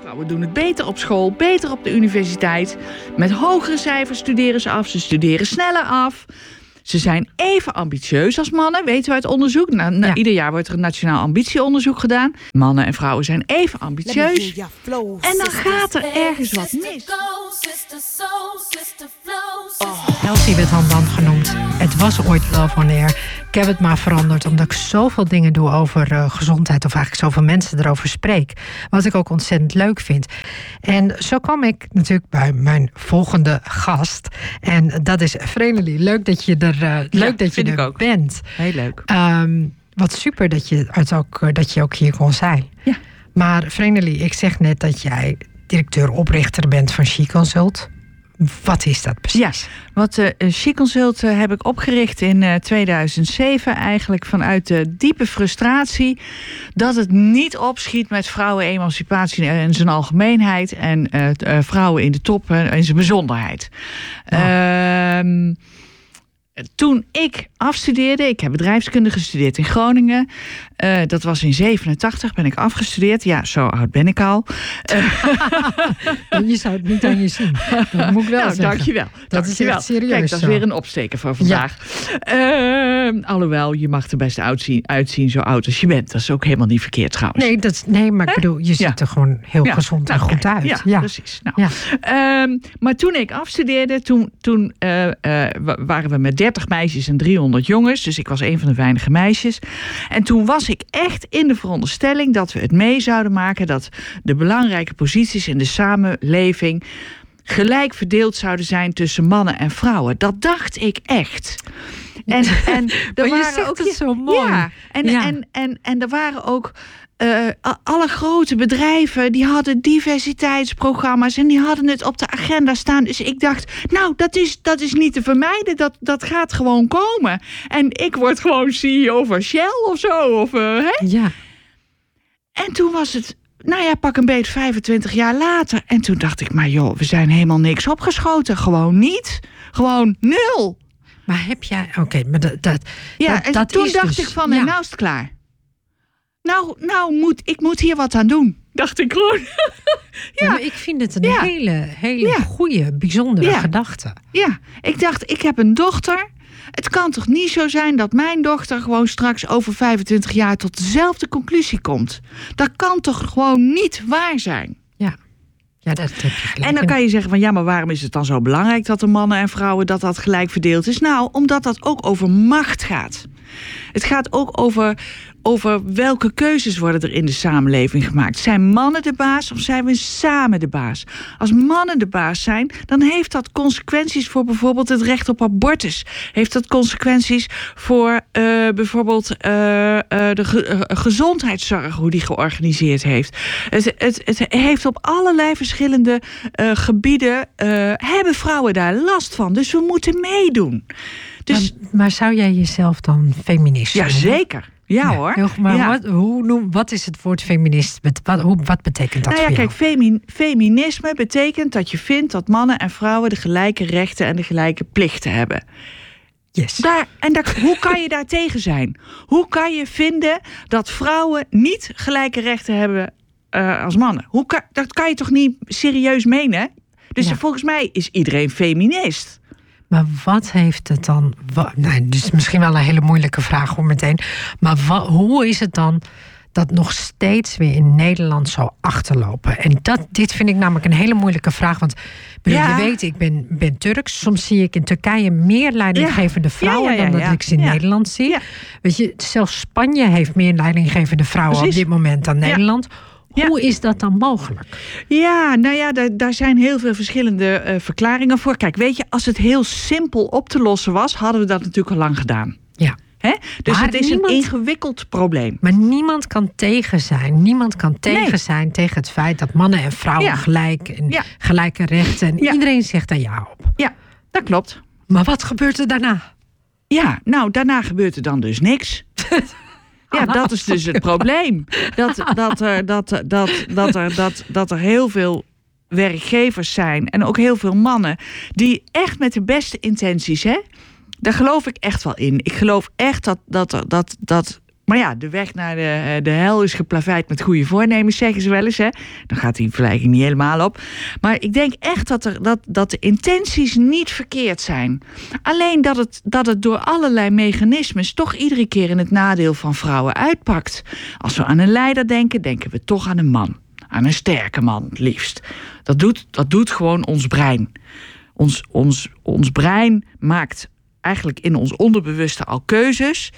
Vrouwen doen het beter op school, beter op de universiteit. Met hogere cijfers studeren ze af, ze studeren sneller af. Ze zijn even ambitieus als mannen, weten we uit onderzoek. Ja. Ieder jaar wordt er een nationaal ambitieonderzoek gedaan. Mannen en vrouwen zijn even ambitieus. En dan gaat er ergens wat mis. Elsie werd dan dan genoemd. Het was ooit Love on Air. Ik heb het maar veranderd omdat ik zoveel dingen doe over eh, gezondheid. Of eigenlijk zoveel mensen erover spreek. Wat ik ook ontzettend leuk vind. En zo kwam ik natuurlijk bij mijn volgende gast. En dat is Vreneli. Leuk dat je er, eh, leuk dat je er ook. bent. Heel leuk. Ehm, wat super dat je, het ook, eh, dat je ook hier kon zijn. Ja. Maar Vreneli, ik zeg net dat jij directeur-oprichter bent van She Consult. Wat is dat precies? Ja, wat eh She Consult eh, heb ik opgericht in eh, 2007. Eigenlijk vanuit de diepe frustratie dat het niet opschiet met vrouwenemancipatie in zijn algemeenheid. En vrouwen in de top in zijn bijzonderheid. Ehm, toen ik afstudeerde, ik heb bedrijfskunde gestudeerd in Groningen. Eh, dat was in 87, ben ik afgestudeerd. Ja, zo oud ben ik al. Je zou het niet aan je zien. Dat moet ik wel nou, zeggen. dankjewel. Dat is dankjewel. echt serieus Kijk, dat is weer een opsteker voor vandaag. Ehm, alhoewel, je mag er best uitzien, uitzien zo oud als je bent. Dat is ook helemaal niet verkeerd trouwens. Nee, dat, is- nee, maar ik bedoel, je ziet Ja. er gewoon heel Ja, gezond en nou, goed uit. Ja, precies. Nou. Ehm, maar toen ik afstudeerde, toen, toen eh, eh, wa- waren we met 30 meisjes en 300 jongens. Dus ik was een van de weinige meisjes. En toen was ik echt in de veronderstelling dat we het mee zouden maken... dat de belangrijke posities in de samenleving gelijk verdeeld zouden zijn tussen mannen en vrouwen. Dat dacht ik echt. En, en er Maar je waren ook het zo mooi. Ja, en, Ja. En, en, en er waren ook eh, alle grote bedrijven die hadden diversiteitsprogramma's en die hadden het op de agenda staan. Dus ik dacht, nou, dat is, dat is niet te vermijden. Dat, dat gaat gewoon komen. En ik word gewoon CEO van Shell of zo. Of, eh, hè? Ja. En toen was het, nou ja, pak een beetje 25 jaar later. En toen dacht ik, maar joh, we zijn helemaal niks opgeschoten. Gewoon niet. Gewoon nul. Maar heb jij... Oké, maar dat, dat, Ja, dat, en dat toen is dacht dus- ik van, ja. nou is het klaar. Nou, nou moet, ik moet hier wat aan doen. Dacht ik gewoon. Ja, maar ik vind het een Ja. hele, hele Ja. goede, bijzondere Ja. gedachte. Ja, ik dacht, ik heb een dochter. Het kan toch niet zo zijn dat mijn dochter gewoon straks over 25 jaar tot dezelfde conclusie komt. Dat kan toch gewoon niet waar zijn. Ja, ja dat heb je gelijk. En dan kan je zeggen van ja, maar waarom is het dan zo belangrijk dat de mannen en vrouwen dat dat gelijk verdeeld is? Nou, omdat dat ook over macht gaat. Het gaat ook over, over welke keuzes worden er in de samenleving gemaakt. Zijn mannen de baas of zijn we samen de baas? Als mannen de baas zijn, dan heeft dat consequenties voor bijvoorbeeld het recht op abortus. Heeft dat consequenties voor eh, bijvoorbeeld eh, eh, de ge- gezondheidszorg, hoe die georganiseerd heeft. Het, het, het heeft op allerlei verschillende gebieden, hebben vrouwen daar last van. Dus we moeten meedoen. Dus maar, maar zou jij jezelf dan feminist ja, noemen? Ja, hoor. heel- Maar Ja. wat, hoe noem, wat is het woord feminist? Wat, hoe, wat betekent dat Nou ja, kijk, femi- feminisme betekent dat je vindt dat mannen en vrouwen de gelijke rechten en de gelijke plichten hebben. Yes. Daar, en daar, hoe kan je daar tegen zijn? Hoe kan je vinden dat vrouwen niet gelijke rechten hebben eh, als mannen? Hoe kan, dat kan je toch niet serieus menen? Dus Ja. volgens mij is iedereen feminist. Maar wat heeft het dan... Wa, nee, dus misschien wel een hele moeilijke vraag hoor meteen. Maar hoe is het dan dat nog steeds weer in Nederland zo achterlopen? En dat, dit vind ik namelijk een hele moeilijke vraag. Want ik bedoel, Ja. je weet, ik ben, ben Turks. Soms zie ik in Turkije meer leidinggevende vrouwen... Ja, ja, ja, dan dat ik ze in. Nederland zie. Weet je, zelfs Spanje heeft meer leidinggevende vrouwen Precies. op dit moment dan. Nederland. Ja. Hoe is dat dan mogelijk? Ja, nou ja, daar, daar zijn heel veel verschillende eh, verklaringen voor. Kijk, weet je, als het heel simpel op te lossen was, hadden we dat natuurlijk al lang gedaan. Ja. Hè? Dus Maar het is niemand- een ingewikkeld probleem. Maar niemand kan tegen zijn. Niemand kan tegen Nee. zijn tegen het feit dat mannen en vrouwen Ja. gelijk en Ja. gelijke rechten. En Ja. iedereen zegt daar ja op. Ja, dat klopt. Maar wat gebeurt er daarna? Ja, nou, daarna gebeurt er dan dus niks. Ja, dat is dus het probleem. Dat, dat, er, dat, dat, dat, er, dat, dat er heel veel werkgevers zijn en ook heel veel mannen die echt met de beste intenties, hè, daar geloof ik echt wel in. Ik geloof echt dat, dat, dat, dat Maar ja, de weg naar de, eh, de hel is geplaveid met goede voornemens, zeggen ze wel eens. Hè? Dan gaat die vergelijking niet helemaal op. Maar ik denk echt dat, er, dat, dat de intenties niet verkeerd zijn. Alleen dat het, dat het door allerlei mechanismes toch iedere keer in het nadeel van vrouwen uitpakt. Als we aan een leider denken, denken we toch aan een man. Aan een sterke man, liefst. Dat doet, dat doet gewoon ons brein. Ons, ons, ons brein maakt eigenlijk in ons onderbewuste al keuzes.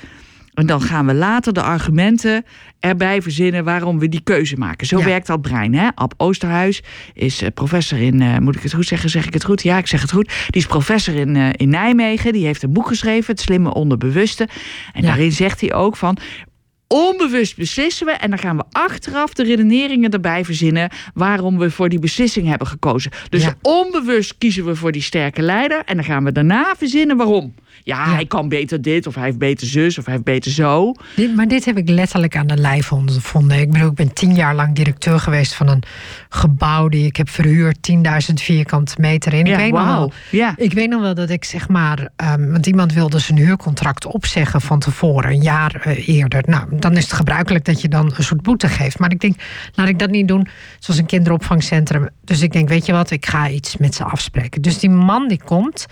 En dan gaan we later de argumenten erbij verzinnen waarom we die keuze maken. Zo Ja. werkt dat brein. Hè? Ab Oosterhuis is eh, professor in, eh, moet ik het goed zeggen? Zeg ik het goed? Ja, ik zeg het goed. Die is professor in, eh, in Nijmegen. Die heeft een boek geschreven, Het Slimme Onderbewuste. En Ja. daarin zegt hij ook van. Onbewust beslissen we en dan gaan we achteraf de redeneringen erbij verzinnen waarom we voor die beslissing hebben gekozen. Dus Ja. onbewust kiezen we voor die sterke leider en dan gaan we daarna verzinnen waarom. Ja, Ja. hij kan beter dit, of hij heeft beter zus, of hij heeft beter zo. Dit, maar dit heb ik letterlijk aan de lijf ondervonden. Ik bedoel, ik ben tien jaar lang directeur geweest van een gebouw die ik heb verhuurd, 10.000 vierkante meter. En ik, weet nog wel, Ja. ik weet nog wel dat ik zeg maar, ehm, want iemand wilde zijn huurcontract opzeggen van tevoren, een jaar eh, eerder. Nou, dan is het gebruikelijk dat je dan een soort boete geeft. Maar ik denk, laat ik dat niet doen, zoals een kinderopvangcentrum. Dus ik denk, weet je wat, ik ga iets met ze afspreken. Dus die man die komt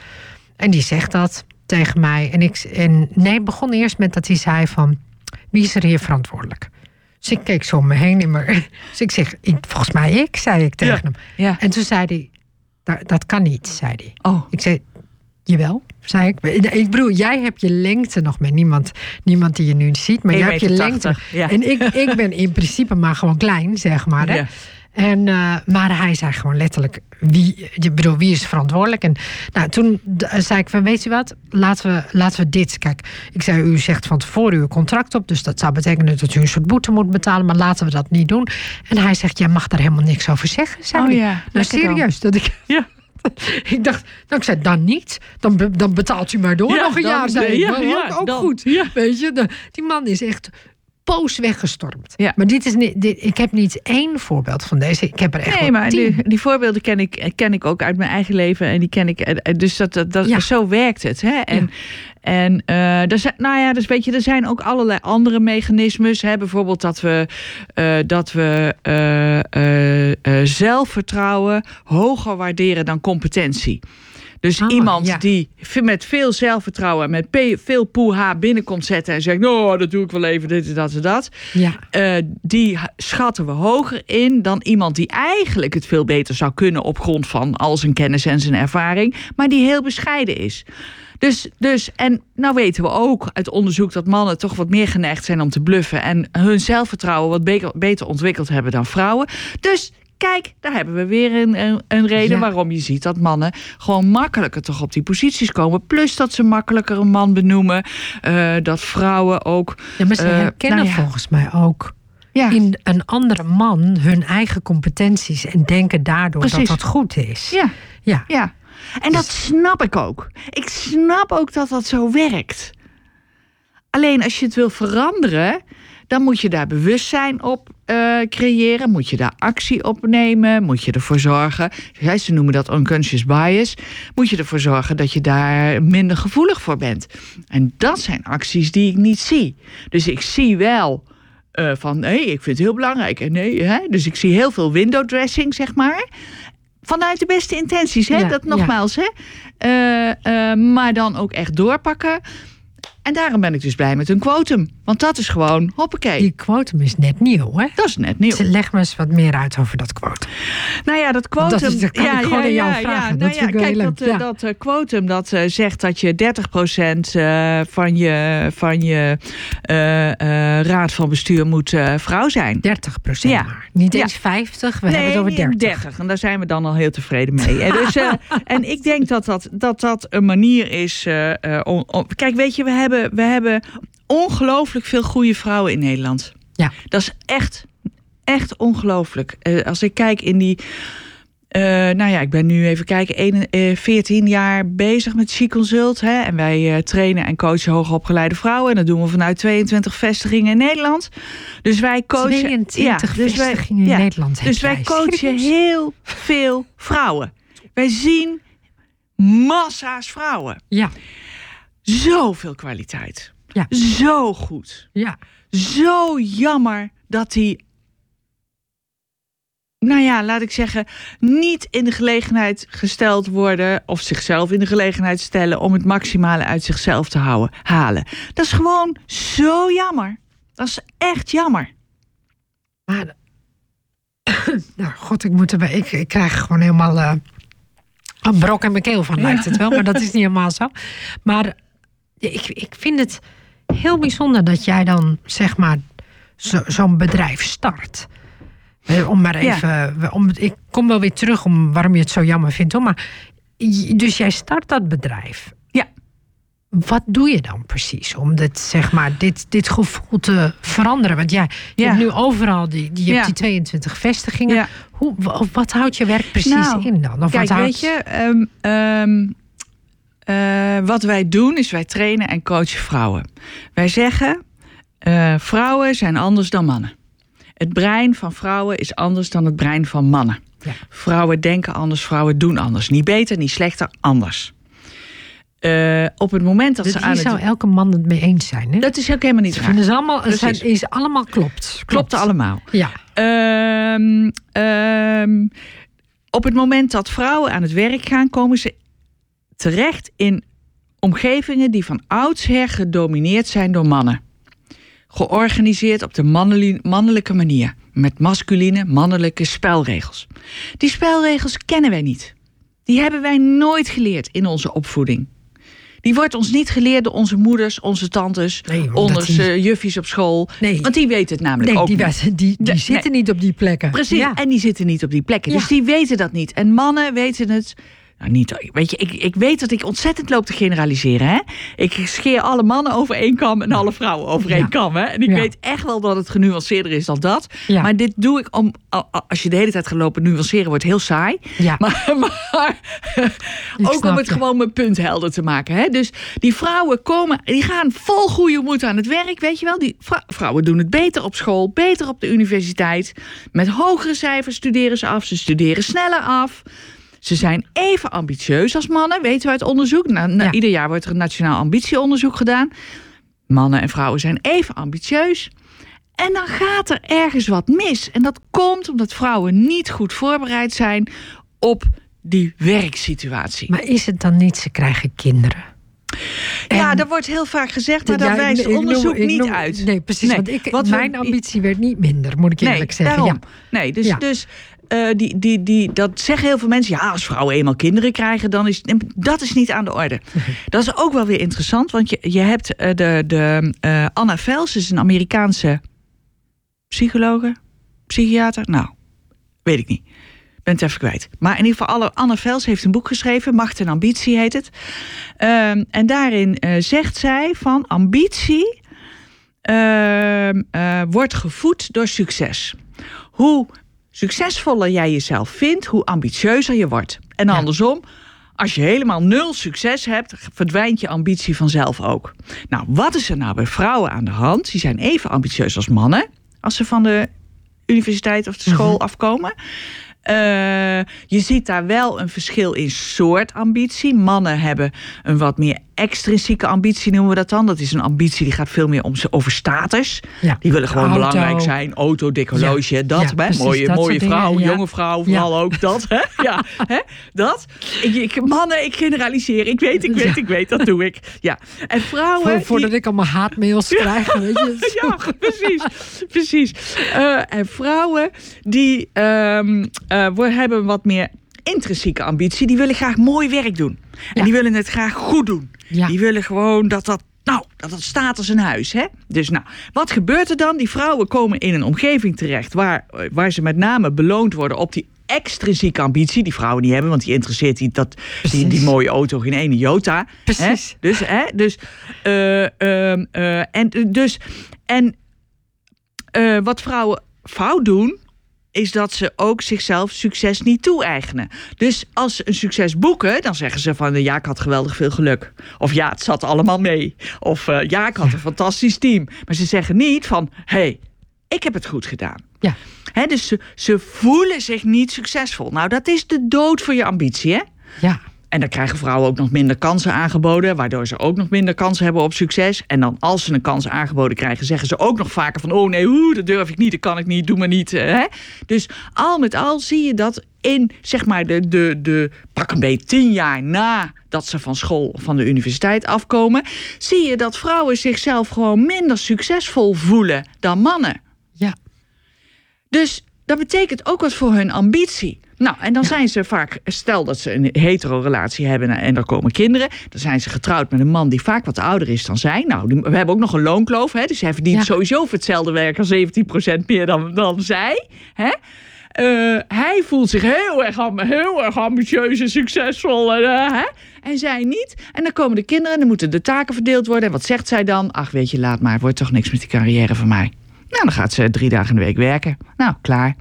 en die zegt dat tegen mij. En, ik, en nee, begon eerst met dat hij zei van... wie is er hier verantwoordelijk? Dus ik keek zo om me heen. in mijn- Dus ik zeg, volgens mij ik, zei ik tegen Ja. hem. Ja. En toen zei hij, "Dat- dat kan niet, zei hij. Oh, Ik zei, jawel, zei ik. Ik bedoel, jij hebt je lengte nog met niemand, niemand die je nu ziet. Maar jij hebt je 1,80 lengte. ja. En ik, ik ben in principe maar gewoon klein, zeg maar. Hè? En, eh, maar hij zei gewoon letterlijk, wie, je bedoel, wie is verantwoordelijk? En nou, toen d- zei ik van, weet je wat, laten we, laten we dit. Kijk, ik zei, u zegt van tevoren uw contract op, dus dat zou betekenen dat u een soort boete moet betalen, maar laten we dat niet doen. En hij zegt, jij mag daar helemaal niks over zeggen. Zei Oh ja, nou dan. serieus, dat ik... Ja. Ik dacht, nou, ik zei dan niet. Dan, dan betaalt u maar door Ja, nog een dan- jaar. Zei ik. ja, Maar ja, ook, goed. Ja. Weet je, de- die man is echt poos weggestormd. Ja. Maar dit is niet, dit, ik heb niet één voorbeeld van deze. Ik heb er echt Nee, maar tien. die, die voorbeelden ken ik, ken ik ook uit mijn eigen leven. En die ken ik. eh, eh, Dus dat, dat, dat, Ja. zo werkt het. Hè? En, en eh, er zijn, nou ja, dus weet je, er zijn ook allerlei andere mechanismes. Hè? Bijvoorbeeld dat we, dat we zelfvertrouwen hoger waarderen dan competentie. Dus Ah, iemand ja. die met veel zelfvertrouwen en met veel poeha binnenkomt zetten en zegt: Nou, dat doe ik wel even, dit en dat en dat. Ja. Eh, die ha- schatten we hoger in dan iemand die eigenlijk het veel beter zou kunnen op grond van al zijn kennis en zijn ervaring, maar die heel bescheiden is. Dus, dus, en nou weten we ook uit onderzoek dat mannen toch wat meer geneigd zijn om te bluffen en hun zelfvertrouwen wat beter ontwikkeld hebben dan vrouwen. Dus kijk, daar hebben we weer een, een, een reden Ja. waarom je ziet dat mannen gewoon makkelijker toch op die posities komen. Plus dat ze makkelijker een man benoemen. eh, dat vrouwen ook. ja, maar ze Eh, herkennen nou ja. volgens mij ook Ja, in een andere man hun eigen competenties en denken daardoor Precies. dat dat goed is. ja. Ja. Ja, en dat snap ik ook. Ik snap ook dat dat zo werkt. Alleen als je het wil veranderen, dan moet je daar bewustzijn op eh, creëren. Moet je daar actie op nemen. Moet je ervoor zorgen. Ze noemen dat unconscious bias. Moet je ervoor zorgen dat je daar minder gevoelig voor bent. En dat zijn acties die ik niet zie. Dus ik zie wel. eh, van nee, ik vind het heel belangrijk. En nee, hè? Dus ik zie heel veel window dressing, zeg maar. Vanuit de beste intenties, hè? Ja, dat ja. nogmaals. Hè? Eh, maar dan ook echt doorpakken. En daarom ben ik dus blij met een quotum. Want dat is gewoon, hoppakee. Die quotum is net nieuw, hè? Dat is net nieuw. Leg me eens wat meer uit over dat quotum. Nou ja, dat quotum. dat is- dat kan ik gewoon aan jou vragen. Dat nou vind ik wel kijk, dat, eh, ja. dat eh, quotum dat eh, zegt dat je 30% eh, van je, van je raad van bestuur moet vrouw zijn. 30 procent Ja. maar. Niet Ja. eens 50, we hebben het over 30. 30. En daar zijn we dan al heel tevreden mee. en, dus, en ik denk dat dat, dat, dat een manier is. om, om- kijk, weet je, we hebben, we hebben ongelooflijk veel goede vrouwen in Nederland. Ja. Dat is echt, echt ongelooflijk. Eh, als ik kijk in die. eh, nou ja, ik ben nu even kijken, een- eh, 14 jaar bezig met She-Consult. Hè, en wij eh, trainen en coachen hoogopgeleide vrouwen. En dat doen we vanuit 22 vestigingen in Nederland. Dus wij coachen. 22 dus wij- vestigingen in ja, Nederland. Dus wij coachen heel veel vrouwen. Wij zien massa's vrouwen. Ja, Zoveel kwaliteit. Ja. Zo goed. ja. zo jammer dat die nou ja, laat ik zeggen, niet in de gelegenheid gesteld worden of zichzelf in de gelegenheid stellen om het maximale uit zichzelf te houden, halen. Dat is gewoon zo jammer. Dat is echt jammer. Maar, nou god, ik, moet er, ik, ik krijg gewoon helemaal uh, een brok in mijn keel van, lijkt het wel. Maar dat is niet helemaal zo. Maar ik, ik vind het heel bijzonder dat jij dan, zeg maar, zo'n bedrijf start. Eh, om maar even. Om, ik kom wel weer terug om waarom je het zo jammer vindt. Hoor. Maar, dus jij start dat bedrijf. Ja. Wat doe je dan precies om dit, zeg maar, dit, dit gevoel te veranderen? Want jij, je hebt nu overal die, je hebt die 22 vestigingen. Hoe, wat houdt je werk precies nou, in dan? Of kijk, weet je, ehm, ehm, eh, wat wij doen is wij trainen en coachen vrouwen. Wij zeggen, uh, vrouwen zijn anders dan mannen. Het brein van vrouwen is anders dan het brein van mannen. Ja. Vrouwen denken anders, vrouwen doen anders. Niet beter, niet slechter, anders. Uh, op het moment dat, ze aan het... zou elke man het mee eens zijn. Hè? Dat is ook helemaal niet allemaal, het zijn, is allemaal klopt. Klopt allemaal. Ja. Um, um, op het moment dat vrouwen aan het werk gaan, komen ze terecht in omgevingen die van oudsher gedomineerd zijn door mannen georganiseerd op de mannelijke manier. Met masculine, mannelijke spelregels. Die spelregels kennen wij niet. Die hebben wij nooit geleerd in onze opvoeding. Die wordt ons niet geleerd door onze moeders, onze tantes, onze juffies op school. Nee. Want die weten het namelijk nee, ook die, niet. Die, die zitten niet op die plekken. Precies, en die zitten niet op die plekken. Dus die weten dat niet. En mannen weten het nou, niet, weet je, ik, ik weet dat ik ontzettend loop te generaliseren. Hè? Ik scheer alle mannen over één kam en alle vrouwen over één kam. Hè? En ik weet echt wel dat het genuanceerder is dan dat. Maar dit doe ik om, als je de hele tijd gaat lopen nuanceren, wordt het heel saai. Maar, maar ook om het gewoon mijn punt helder te maken. Hè? Dus die vrouwen komen, die gaan vol goede moed aan het werk. Weet je wel, die vrouwen doen het beter op school, beter op de universiteit. Met hogere cijfers studeren ze af, ze studeren sneller af. Ze zijn even ambitieus als mannen, weten we uit onderzoek. Nou, Ieder jaar wordt er een nationaal ambitieonderzoek gedaan. Mannen en vrouwen zijn even ambitieus. En dan gaat er ergens wat mis. En dat komt omdat vrouwen niet goed voorbereid zijn op die werksituatie. Maar is het dan niet, ze krijgen kinderen? Ja, dat wordt heel vaak gezegd, maar dat wijst onderzoek niet uit. Nee, precies. want ik, wat mijn ambitie werd niet minder, moet ik eerlijk zeggen. Daarom. Ja. Nee, dus, dus uh, die, die, die, dat zeggen heel veel mensen. Ja, als vrouwen eenmaal kinderen krijgen, dan is dat is niet aan de orde. Dat is ook wel weer interessant, want je, je hebt uh, de, de uh, Anna Vels, is een Amerikaanse psychologe, psychiater. Nou, weet ik niet. Ben het even kwijt. Maar in ieder geval, Anna Vels heeft een boek geschreven, Macht en Ambitie heet het. Ehm, en daarin zegt zij van ambitie ehm, wordt gevoed door succes. Hoe succesvoller jij jezelf vindt, hoe ambitieuzer je wordt. En andersom, als je helemaal nul succes hebt, verdwijnt je ambitie vanzelf ook. Nou, wat is er nou bij vrouwen aan de hand? Die zijn even ambitieus als mannen als ze van de universiteit of de school mhm. afkomen. Uh, je ziet daar wel een verschil in soort ambitie. Mannen hebben een wat meer extrinsieke ambitie, noemen we dat dan. Dat is een ambitie die gaat veel meer om, over status. Ja. Die willen gewoon belangrijk zijn. Auto, dik horloge, dat. hè? mooie mooie vrouw, jonge vrouw, vooral ook dat. Hè? Ja, hè? dat. Ik, ik, mannen, ik generaliseer. Ik weet, ik weet, ik weet, dat doe ik. Ja. En vrouwen... Voor, voordat ik allemaal haatmails krijg, weet je. ja, precies. precies. Uh, en vrouwen die um, uh, hebben wat meer intrinsieke ambitie. Die willen graag mooi werk doen. En die willen het graag goed doen. Die willen gewoon dat dat nou, dat het staat als een huis. Hè? Dus nou, wat gebeurt er dan? Die vrouwen komen in een omgeving terecht waar, waar ze met name beloond worden op die extrinsieke ambitie. Die vrouwen niet hebben, want die interesseert die, dat, die, die mooie auto geen ene jota. Precies. Hè? Dus, hè? dus, uh, uh, uh, en, dus, en wat vrouwen fout doen, is dat ze ook zichzelf succes niet toe-eigenen. Dus als ze een succes boeken, dan zeggen ze van ja, ik had geweldig veel geluk. Of ja, het zat allemaal mee. Of uh, ja, ik had een fantastisch team. Maar ze zeggen niet van hé, hey, ik heb het goed gedaan. Ja. He, dus ze, ze voelen zich niet succesvol. Nou, dat is de dood voor je ambitie, hè? Ja. En dan krijgen vrouwen ook nog minder kansen aangeboden, waardoor ze ook nog minder kansen hebben op succes. En dan als ze een kans aangeboden krijgen, zeggen ze ook nog vaker van: oh nee, hoe, dat durf ik niet, dat kan ik niet, doe maar niet. eh, Hè? Dus al met al zie je dat in zeg maar de, de, de pak een beetje tien jaar nadat ze van school of van de universiteit afkomen, zie je dat vrouwen zichzelf gewoon minder succesvol voelen dan mannen. Ja. Dus dat betekent ook wat voor hun ambitie. Nou, en dan zijn ze vaak, stel dat ze een hetero-relatie hebben en er komen kinderen, dan zijn ze getrouwd met een man die vaak wat ouder is dan zij. Nou, we hebben ook nog een loonkloof, hè, dus hij verdient Ja. sowieso voor hetzelfde werk al 17% meer dan, dan zij. Hè? Eh, hij voelt zich heel erg, heel erg ambitieus en succesvol. En, eh, hè? en zij niet. En dan komen de kinderen en dan moeten de taken verdeeld worden. En wat zegt zij dan? Ach, weet je, laat maar. Wordt toch niks met die carrière van mij. Nou, dan gaat ze drie dagen in de week werken. Nou, klaar.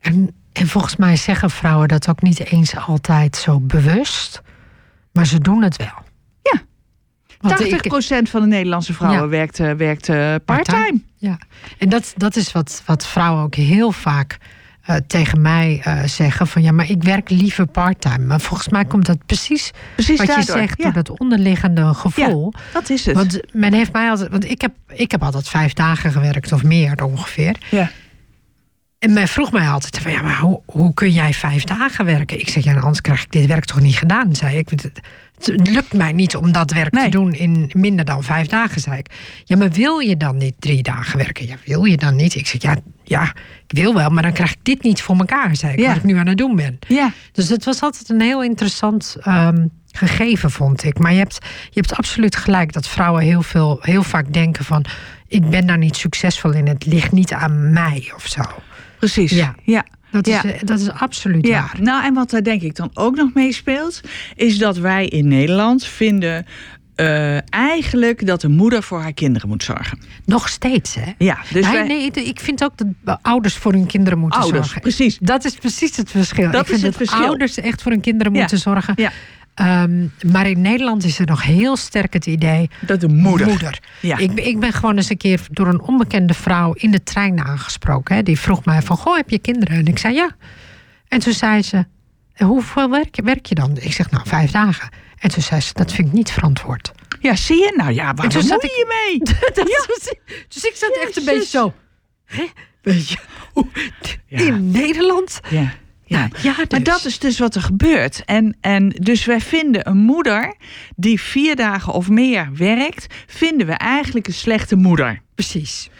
En, en volgens mij zeggen vrouwen dat ook niet eens altijd zo bewust. Maar ze doen het wel. Ja. Want 80% ik- van de Nederlandse vrouwen Ja. werkt, eh, werkt eh, part-time. Ja, en dat, dat is wat, wat vrouwen ook heel vaak eh, tegen mij zeggen: van ja, maar ik werk liever parttime. Maar volgens mij komt dat precies, Precies wat je zegt ja. door dat onderliggende gevoel. dat is het. Want men heeft mij altijd, want ik heb, ik heb altijd vijf dagen gewerkt of meer ongeveer. ja. En men vroeg mij altijd: van ja, maar hoe, hoe kun jij vijf dagen werken? Ik zeg ja, anders krijg ik dit werk toch niet gedaan, zei ik. Het, het lukt mij niet om dat werk Nee. te doen in minder dan vijf dagen, zei ik. Ja, maar wil je dan niet drie dagen werken? Ja, wil je dan niet? Ik zeg ja, ja, ik wil wel, maar dan krijg ik dit niet voor elkaar, zei ik, Ja. wat ik nu aan het doen ben. ja. Dus het was altijd een heel interessant ehm, gegeven, vond ik. Maar je hebt, je hebt absoluut gelijk dat vrouwen heel, veel, heel vaak denken van... ik ben daar niet succesvol in, het ligt niet aan mij of zo. Precies. Ja. ja. Dat, Ja. is, eh, dat is absoluut Ja, waar. nou en wat daar denk ik dan ook nog meespeelt, is dat wij in Nederland vinden eh, eigenlijk dat de moeder voor haar kinderen moet zorgen. Nog steeds, hè? Ja, dus nee, wij, nee, ik vind ook dat ouders voor hun kinderen moeten ouders, zorgen. precies. Dat is precies het verschil. Dat ik vind is het dat verschil. ouders echt voor hun kinderen Ja. moeten zorgen. Ja, Ehm, maar in Nederland is er nog heel sterk het idee... dat de moeder. Ja. Ik, ben- ik ben gewoon eens een keer door een onbekende vrouw in de trein aangesproken. Hè. Die vroeg mij van, goh, heb je kinderen? En ik zei ja. En toen zei ze, "En hoeveel werk, werk je dan? Ik zeg, nou, vijf dagen. En toen zei ze, dat vind ik niet verantwoord. ja, zie je? Nou ja, waar bemoei zat je mee? Dat was- dus ik zat echt een beetje zo... Hè? Weet je, Ja. in Nederland? Ja. Ja. Ja, Maar dus. dat is dus wat er gebeurt. En, en dus wij vinden een moeder die vier dagen of meer werkt, vinden we eigenlijk een slechte moeder. Precies.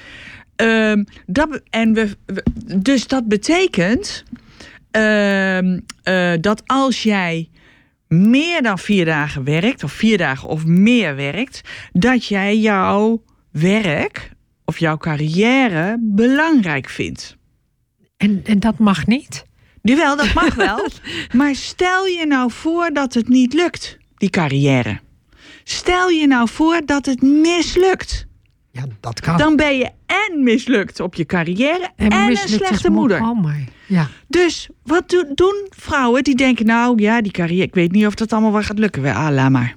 Ehm, dat, en we, we- dus dat betekent ehm, eh, dat als jij meer dan vier dagen werkt, of vier dagen of meer werkt, dat jij jouw werk of jouw carrière belangrijk vindt. En, en dat mag niet? Jawel, dat mag wel. maar stel je nou voor dat het niet lukt, die carrière. Stel je nou voor dat het mislukt. Ja, dat kan. Dan ben je en mislukt op je carrière en, een slechte moeder. Oh. Ja. Dus wat do- doen vrouwen die denken, nou ja, die carrière, ik weet niet of dat allemaal wel gaat lukken. Ah, laat maar.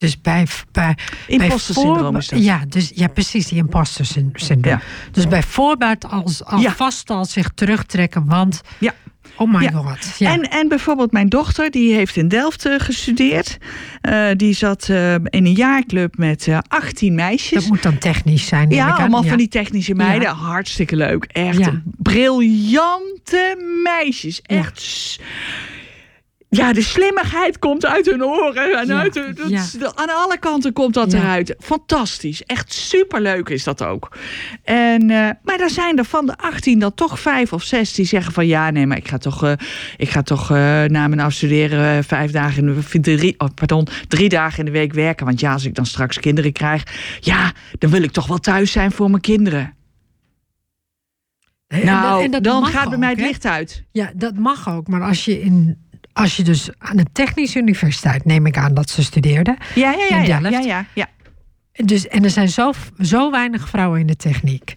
Dus bij, bij, Imposter syndroom is dat. Ja, dus, ja, precies, die imposter syn- syndroom. Ja. Dus bij voorbaat als, alvast al zich terugtrekken, want Ja. oh my Ja. god. Ja. En, en bijvoorbeeld mijn dochter, die heeft in Delft eh, gestudeerd. Eh, die zat eh, in een jaarclub met eh 18 meisjes. dat moet dan technisch zijn. Ja, allemaal ja. van die technische meiden. Hartstikke leuk. Echt Ja. briljante meisjes. Echt. Ja, de slimmigheid komt uit hun oren. En Ja, uit hun- dat ja. aan alle kanten komt dat Ja. eruit. Fantastisch. Echt superleuk is dat ook. En, eh, maar daar zijn er van de 18 dan toch vijf of zes die zeggen van... ja, nee, maar ik ga toch, eh, ik ga toch eh, na mijn afstuderen vijf dagen in de, drie, oh, pardon, drie dagen in de week werken. Want ja, als ik dan straks kinderen krijg... ja, dan wil ik toch wel thuis zijn voor mijn kinderen. En dat- Nou, en dat dan mag gaat bij mij het licht uit. Ja, dat mag ook. Maar als je, in, als je dus aan de technische universiteit, neem ik aan dat ze studeerden. Ja, ja, ja. In Delft? ja, ja, ja. Dus, en er zijn zo, zo weinig vrouwen in de techniek.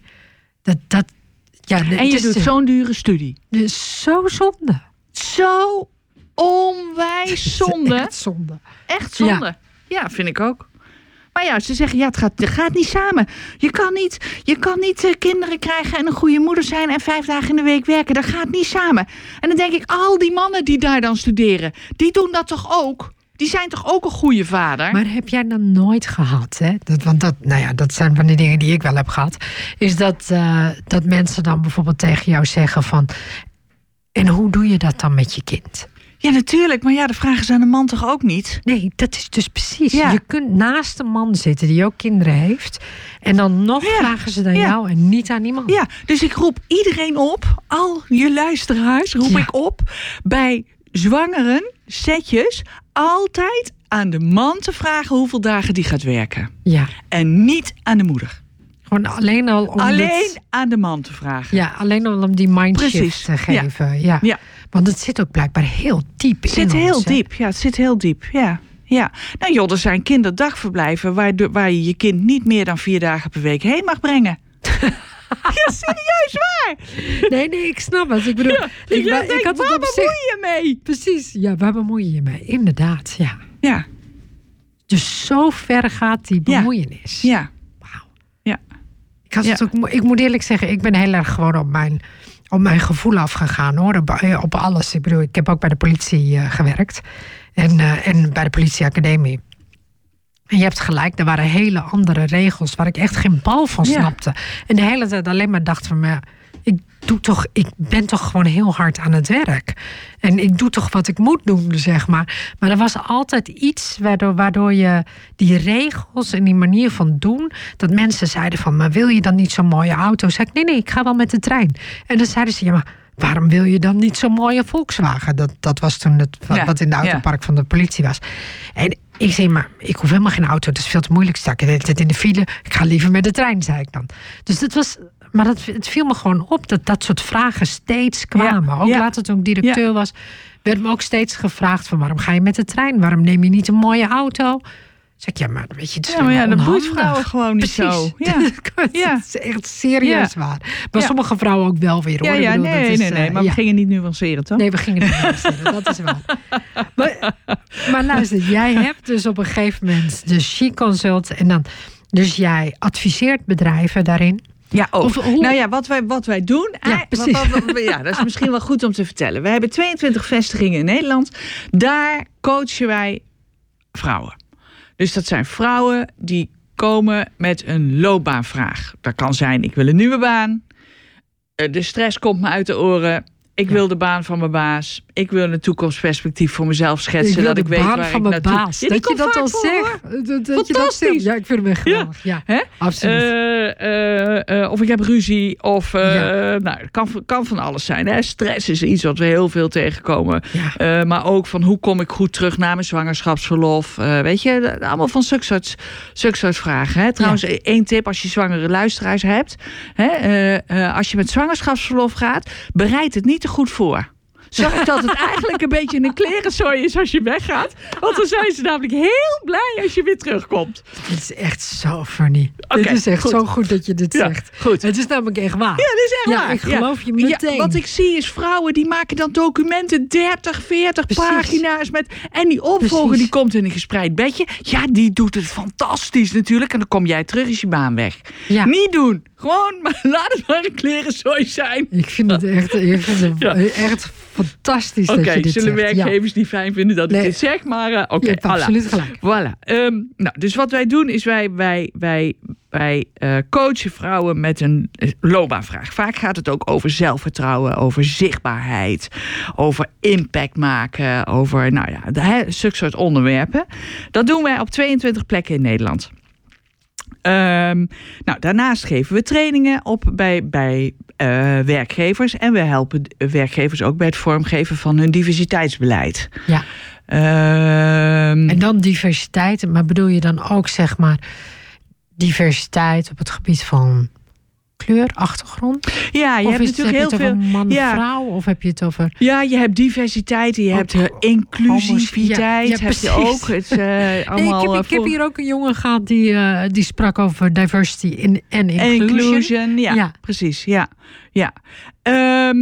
Dat, dat, ja, En je is doet zo'n dure studie. dus zo zonde. Zo onwijs zonde. Echt zonde. Echt zonde. Ja, vind ik ook. Maar ja, ze zeggen, ja, het gaat, het gaat niet samen. Je kan niet, je kan niet eh, kinderen krijgen en een goede moeder zijn... en vijf dagen in de week werken. Dat gaat niet samen. En dan denk ik, al die mannen die daar dan studeren... die doen dat toch ook? Die zijn toch ook een goede vader? Maar heb jij dan nooit gehad, hè? Dat, want dat, nou ja, dat zijn van die dingen die ik wel heb gehad. Is dat, uh, dat mensen dan bijvoorbeeld tegen jou zeggen van... En hoe doe je dat dan met je kind? Ja, natuurlijk. Maar ja, de vragen zijn de man toch ook niet? Nee, dat is dus precies. Ja. Je kunt naast een man zitten die ook kinderen heeft. En dan nog ja. vragen ze dan ja. jou en niet aan iemand. Ja, dus ik roep iedereen op, al je luisteraars, roep ik op bij zwangeren, setjes, altijd aan de man te vragen hoeveel dagen die gaat werken. Ja. En niet aan de moeder. Gewoon alleen al om Alleen het... aan de man te vragen. Ja, alleen al om die mindshift Precies. te geven. Ja. Ja. ja. Want het zit ook blijkbaar heel diep Het in zit heel ons, hè? diep. Ja, het zit heel diep. Ja. Ja, nou joh, er zijn kinderdagverblijven waar, de, waar je je kind niet meer dan vier dagen per week heen mag brengen. ja, serieus waar. Nee, nee, ik snap het. Ik bedoel, Ja, ik, jij ik had waar bemoei je mee? Precies, ja, waar bemoei je mee? Inderdaad, ja. Ja, Dus zo ver gaat die bemoeienis. ja. Ik, had Ja. het ook, ik moet eerlijk zeggen, ik ben heel erg gewoon op mijn, op mijn gevoel afgegaan hoor. Op, eh, op alles. Ik bedoel, ik heb ook bij de politie eh, gewerkt. En, eh, en bij de politieacademie. En je hebt gelijk, er waren hele andere regels waar ik echt geen bal van Ja. snapte. En de hele tijd alleen maar dacht van me. Ik, doe toch, ik ben toch gewoon heel hard aan het werk. En ik doe toch wat ik moet doen, zeg maar. Maar er was altijd iets waardoor, waardoor je die regels en die manier van doen. dat mensen zeiden van. Maar wil je dan niet zo'n mooie auto? Zeg ik nee, nee, ik ga wel met de trein. En dan zeiden ze ja, maar. Waarom wil je dan niet zo'n mooie Volkswagen? Dat, dat was toen het, wat, Ja, wat in de ja. autopark van de politie was. En ik zei, maar ik hoef helemaal geen auto. Het is veel te moeilijk. Ik de hele tijd in de file. Ik ga liever met de trein, zei ik dan. Dus dat was... Maar dat, het viel me gewoon op dat dat soort vragen steeds kwamen. ook ja. later toen ik directeur was, werd me ook steeds gevraagd van... waarom ga je met de trein? Waarom neem je niet een mooie auto? Zeg ik, ja, maar weet je, het is Ja, maar ja, dat helemaal boeit onhandig. vrouwen gewoon niet Precies. zo. Ja. Ja. Het is echt serieus waar. Maar Ja. sommige vrouwen ook wel weer, hoor. Ja, ja, bedoel, dat nee, is, nee, nee. eh, Maar we gingen niet nuanceren, toch? Nee, we gingen niet luisteren, dat is waar. Maar, maar luister, jij hebt dus op een gegeven moment de Chic Consult en dan... Dus jij adviseert bedrijven daarin. Ja, ook. Of hoe- Nou ja, wat wij, wat wij doen. Ja, precies. wat- wat- wat- ja, dat is misschien wel goed om te vertellen. We hebben 22 vestigingen in Nederland. Daar coachen wij vrouwen. Dus dat zijn vrouwen die komen met een loopbaanvraag. Dat kan zijn: ik wil een nieuwe baan. Eh, De stress komt me uit de oren. Ik Ja. wil de baan van mijn baas. Ik wil een toekomstperspectief voor mezelf schetsen. dat ik weet waar van ik mijn naartoe... baas. Ja, dat je dat al zegt. Dat, dat je dat Fantastisch. zegt. Ja, ik vind hem echt geweldig. Ja, Hè? absoluut. Eh, of ik heb ruzie. Of Ja. nou, het kan, kan van alles zijn. Hè? Stress is iets wat we heel veel tegenkomen. ja. Maar ook van hoe kom ik goed terug na mijn zwangerschapsverlof. Weet je, allemaal van zulke soort, vragen. Hè? Trouwens, één tip als je zwangere luisteraars hebt. Hè? als je met zwangerschapsverlof gaat, bereid het niet te goed voor. Zorg dat het eigenlijk een beetje een klerenzooi is als je weggaat. Want dan zijn ze namelijk heel blij als je weer terugkomt. Dit is echt zo funny. Oké, dit is echt goed. zo goed dat je dit Ja, zegt. goed. Het is namelijk echt waar. Ja, dat is echt Ja, waar. ik geloof je meteen. wat ik zie is vrouwen die maken dan documenten 30, 40 Precies. pagina's met en die opvolger Precies. die komt in een gespreid bedje. Ja, die doet het fantastisch natuurlijk en dan kom jij terug is je baan weg. Ja. Niet doen. Gewoon maar laat het maar een klerenzooi zijn. Ik vind het echt, ik vind het Ja. echt fantastisch Oké, dat je dit zullen zegt. Ja. werkgevers niet fijn vinden dat ik dit zeg, maar eh, oké. Voilà. absoluut gelijk. Voilà. Ehm, nou, dus wat wij doen is wij, wij, wij, wij eh, coachen vrouwen met een eh, loopbaanvraag. Vaak gaat het ook over zelfvertrouwen, over zichtbaarheid, over impact maken, over nou ja, hè, zulke soort onderwerpen. Dat doen wij op 22 plekken in Nederland. Ehm, nou, daarnaast geven we trainingen op bij, bij eh, werkgevers. En we helpen werkgevers ook bij het vormgeven van hun diversiteitsbeleid. Ja. Ehm, En dan diversiteit, maar bedoel je dan ook zeg maar diversiteit op het gebied van kleur, achtergrond? ja, je of hebt is het, heb natuurlijk heel veel. man, ja. vrouw? Of heb je het over... Ja, je hebt diversiteit, je Ook hebt eh, inclusiviteit, ja, ja, heb je ook. Het, eh, Nee, ik, allemaal heb, ik heb hier ook een jongen gehad die, eh, die sprak over diversity in, en inclusion. inclusion. Ja, Ja. precies. Ja, ja. Ehm,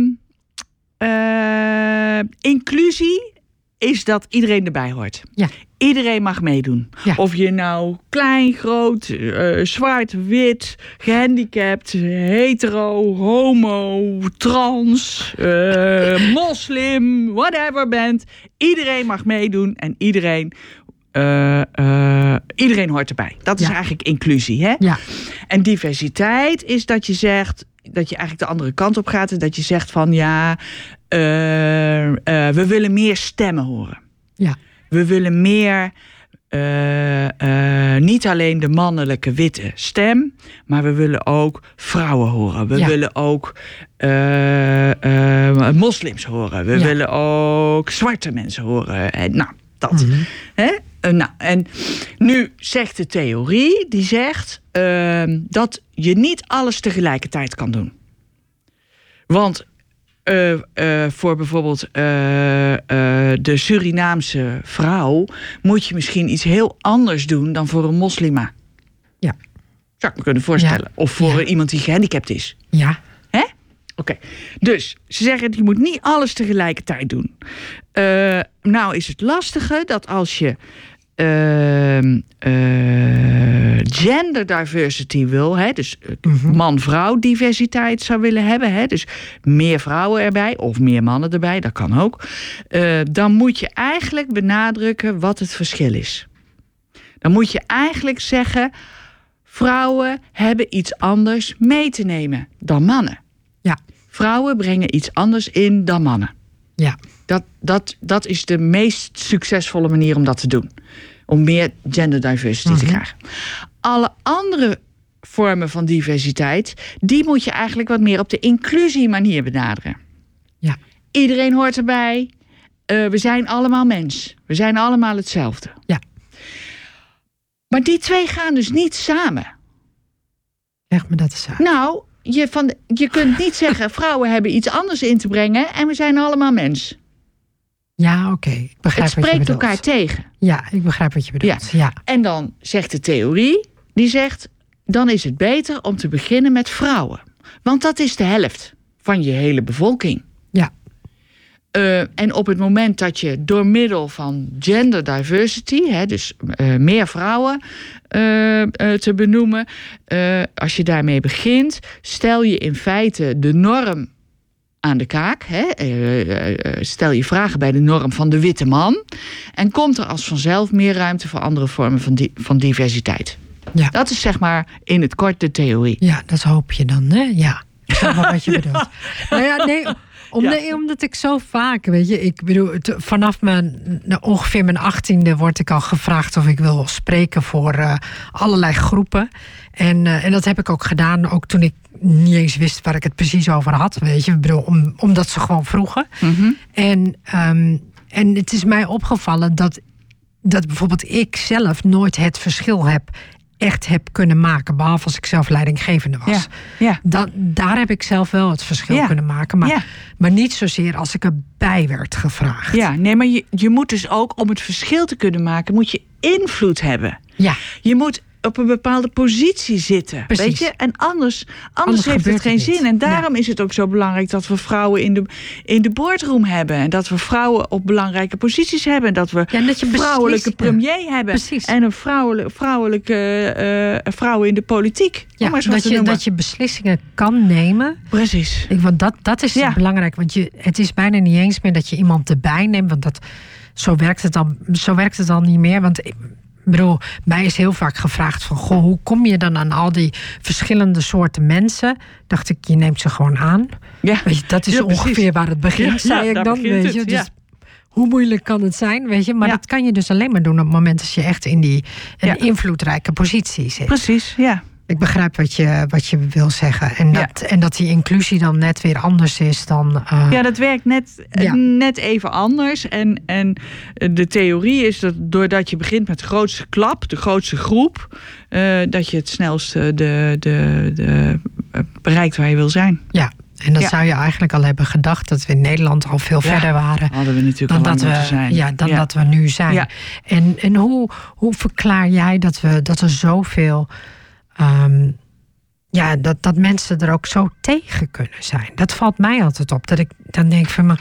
eh, inclusie is dat iedereen erbij hoort. Ja. Iedereen mag meedoen. Ja. Of je nou klein, groot, eh, zwart, wit, gehandicapt, hetero, homo, trans, eh, moslim, whatever bent. Iedereen mag meedoen en iedereen, eh, iedereen hoort erbij. Dat is Ja. eigenlijk inclusie. Hè? Ja, En diversiteit is dat je zegt dat je eigenlijk de andere kant op gaat en dat je zegt van ja, we willen meer stemmen horen. ja, We willen meer, eh, eh, niet alleen de mannelijke witte stem, maar we willen ook vrouwen horen. We Ja. willen ook eh, moslims horen. We Ja. willen ook zwarte mensen horen. En, nou, dat. Mhm. Hè? Nou, en nu zegt de theorie, die zegt dat je niet alles tegelijkertijd kan doen. Want eh, eh, voor bijvoorbeeld eh, de Surinaamse vrouw moet je misschien iets heel anders doen dan voor een moslima. Ja. Zou ik me kunnen voorstellen. Of voor Ja. iemand die gehandicapt is. ja, Hè? Oké. Dus ze zeggen, je moet niet alles tegelijkertijd doen. Nou is het lastige dat als je eh, gender diversity wil, hè, dus eh, Mhm. man-vrouw diversiteit zou willen hebben, hè, dus meer vrouwen erbij of meer mannen erbij, dat kan ook, eh, dan moet je eigenlijk benadrukken wat het verschil is. Dan moet je eigenlijk zeggen, vrouwen hebben iets anders mee te nemen dan mannen. ja, Vrouwen brengen iets anders in dan mannen. ja, Dat, dat, dat is de meest succesvolle manier om dat te doen. Om meer gender diversity te Mhm. krijgen. Alle andere vormen van diversiteit, die moet je eigenlijk wat meer op de inclusie manier benaderen. ja, Iedereen hoort erbij. Eh, we zijn allemaal mens. We zijn allemaal hetzelfde. ja. Maar die twee gaan dus niet samen. Leg me dat eens uit. Nou, je, van, je kunt niet zeggen: vrouwen hebben iets anders in te brengen en we zijn allemaal mens. Ja, oké. Ik begrijp Het wat je spreekt elkaar tegen. Ja, ik begrijp wat je bedoelt. Ja, En dan zegt de theorie, die zegt, dan is het beter om te beginnen met vrouwen. Want dat is de helft van je hele bevolking. ja, Eh, en op het moment dat je door middel van gender diversity, hè, dus eh, meer vrouwen eh, te benoemen, als je daarmee begint, stel je in feite de norm aan de kaak. Hè? Eh, eh, eh, stel je vragen bij de norm van de witte man. En komt er als vanzelf meer ruimte voor andere vormen van, di- van diversiteit. ja. Dat is zeg maar in het kort de theorie. Ja, dat hoop je dan, hè? Ja. Snap wel wat je bedoelt. Nou ja, nee, om, Ja. omdat ik zo vaak, weet je, ik bedoel, vanaf mijn, nou, ongeveer mijn achttiende word ik al gevraagd of ik wil spreken voor allerlei groepen. En, en dat heb ik ook gedaan, ook toen ik niet eens wist waar ik het precies over had, weet je. Ik bedoel, om, omdat ze gewoon vroegen. En, ehm, en het is mij opgevallen dat, dat bijvoorbeeld ik zelf nooit het verschil heb echt heb kunnen maken, behalve als ik zelf leidinggevende was. Ja, ja. Dan, daar heb ik zelf wel het verschil Ja. kunnen maken, maar, Ja. maar niet zozeer als ik erbij werd gevraagd. Ja, nee, maar je, je moet dus ook om het verschil te kunnen maken, moet je invloed hebben. Ja, Je moet op een bepaalde positie zitten. Precies. Weet je? En anders, anders, Anders heeft het geen het zin. En daarom is het ook zo belangrijk dat we vrouwen in de, in de boardroom hebben. En dat we vrouwen op belangrijke posities hebben. En dat we Ja, en dat je vrouwelijke premier hebben. Precies. En een vrouwelijke, vrouwelijke eh, vrouwen in de politiek. Ja maar dat, je, dat je beslissingen kan nemen. Precies. Ik, want dat, dat is Ja. belangrijk, want je, het is bijna niet eens meer dat je iemand erbij neemt, want dat, zo, werkt het dan, zo werkt het dan niet meer. Want bedoel, mij is heel vaak gevraagd van, goh, hoe kom je dan aan al die verschillende soorten mensen? Dacht ik, je neemt ze gewoon aan. Ja. Weet je, dat is Ja, ongeveer waar het begint, Ja, zei ja, ik dan. Weet je, dus hoe moeilijk kan het zijn, weet je? Maar dat kan je dus alleen maar doen op het moment dat je echt in die een invloedrijke positie zit. Precies, ja. Ik begrijp wat je, wat je wil zeggen. En Ja. dat, en dat die inclusie dan net weer anders is dan. eh, Ja, dat werkt net, Ja. net even anders. En, en de theorie is dat doordat je begint met de grootste klap, de grootste groep, eh, dat je het snelst eh, de, de, de, eh, bereikt waar je wil zijn. ja. En dat Ja. zou je eigenlijk al hebben gedacht dat we in Nederland al veel Ja. verder waren. Hadden we natuurlijk Dan, al dat we, zijn. Ja, dan dat we nu zijn. En, en hoe, hoe verklaar jij dat, we, dat er zoveel. Ehm, ja, dat, dat mensen er ook zo tegen kunnen zijn. Dat valt mij altijd op. Dat ik dan denk van me.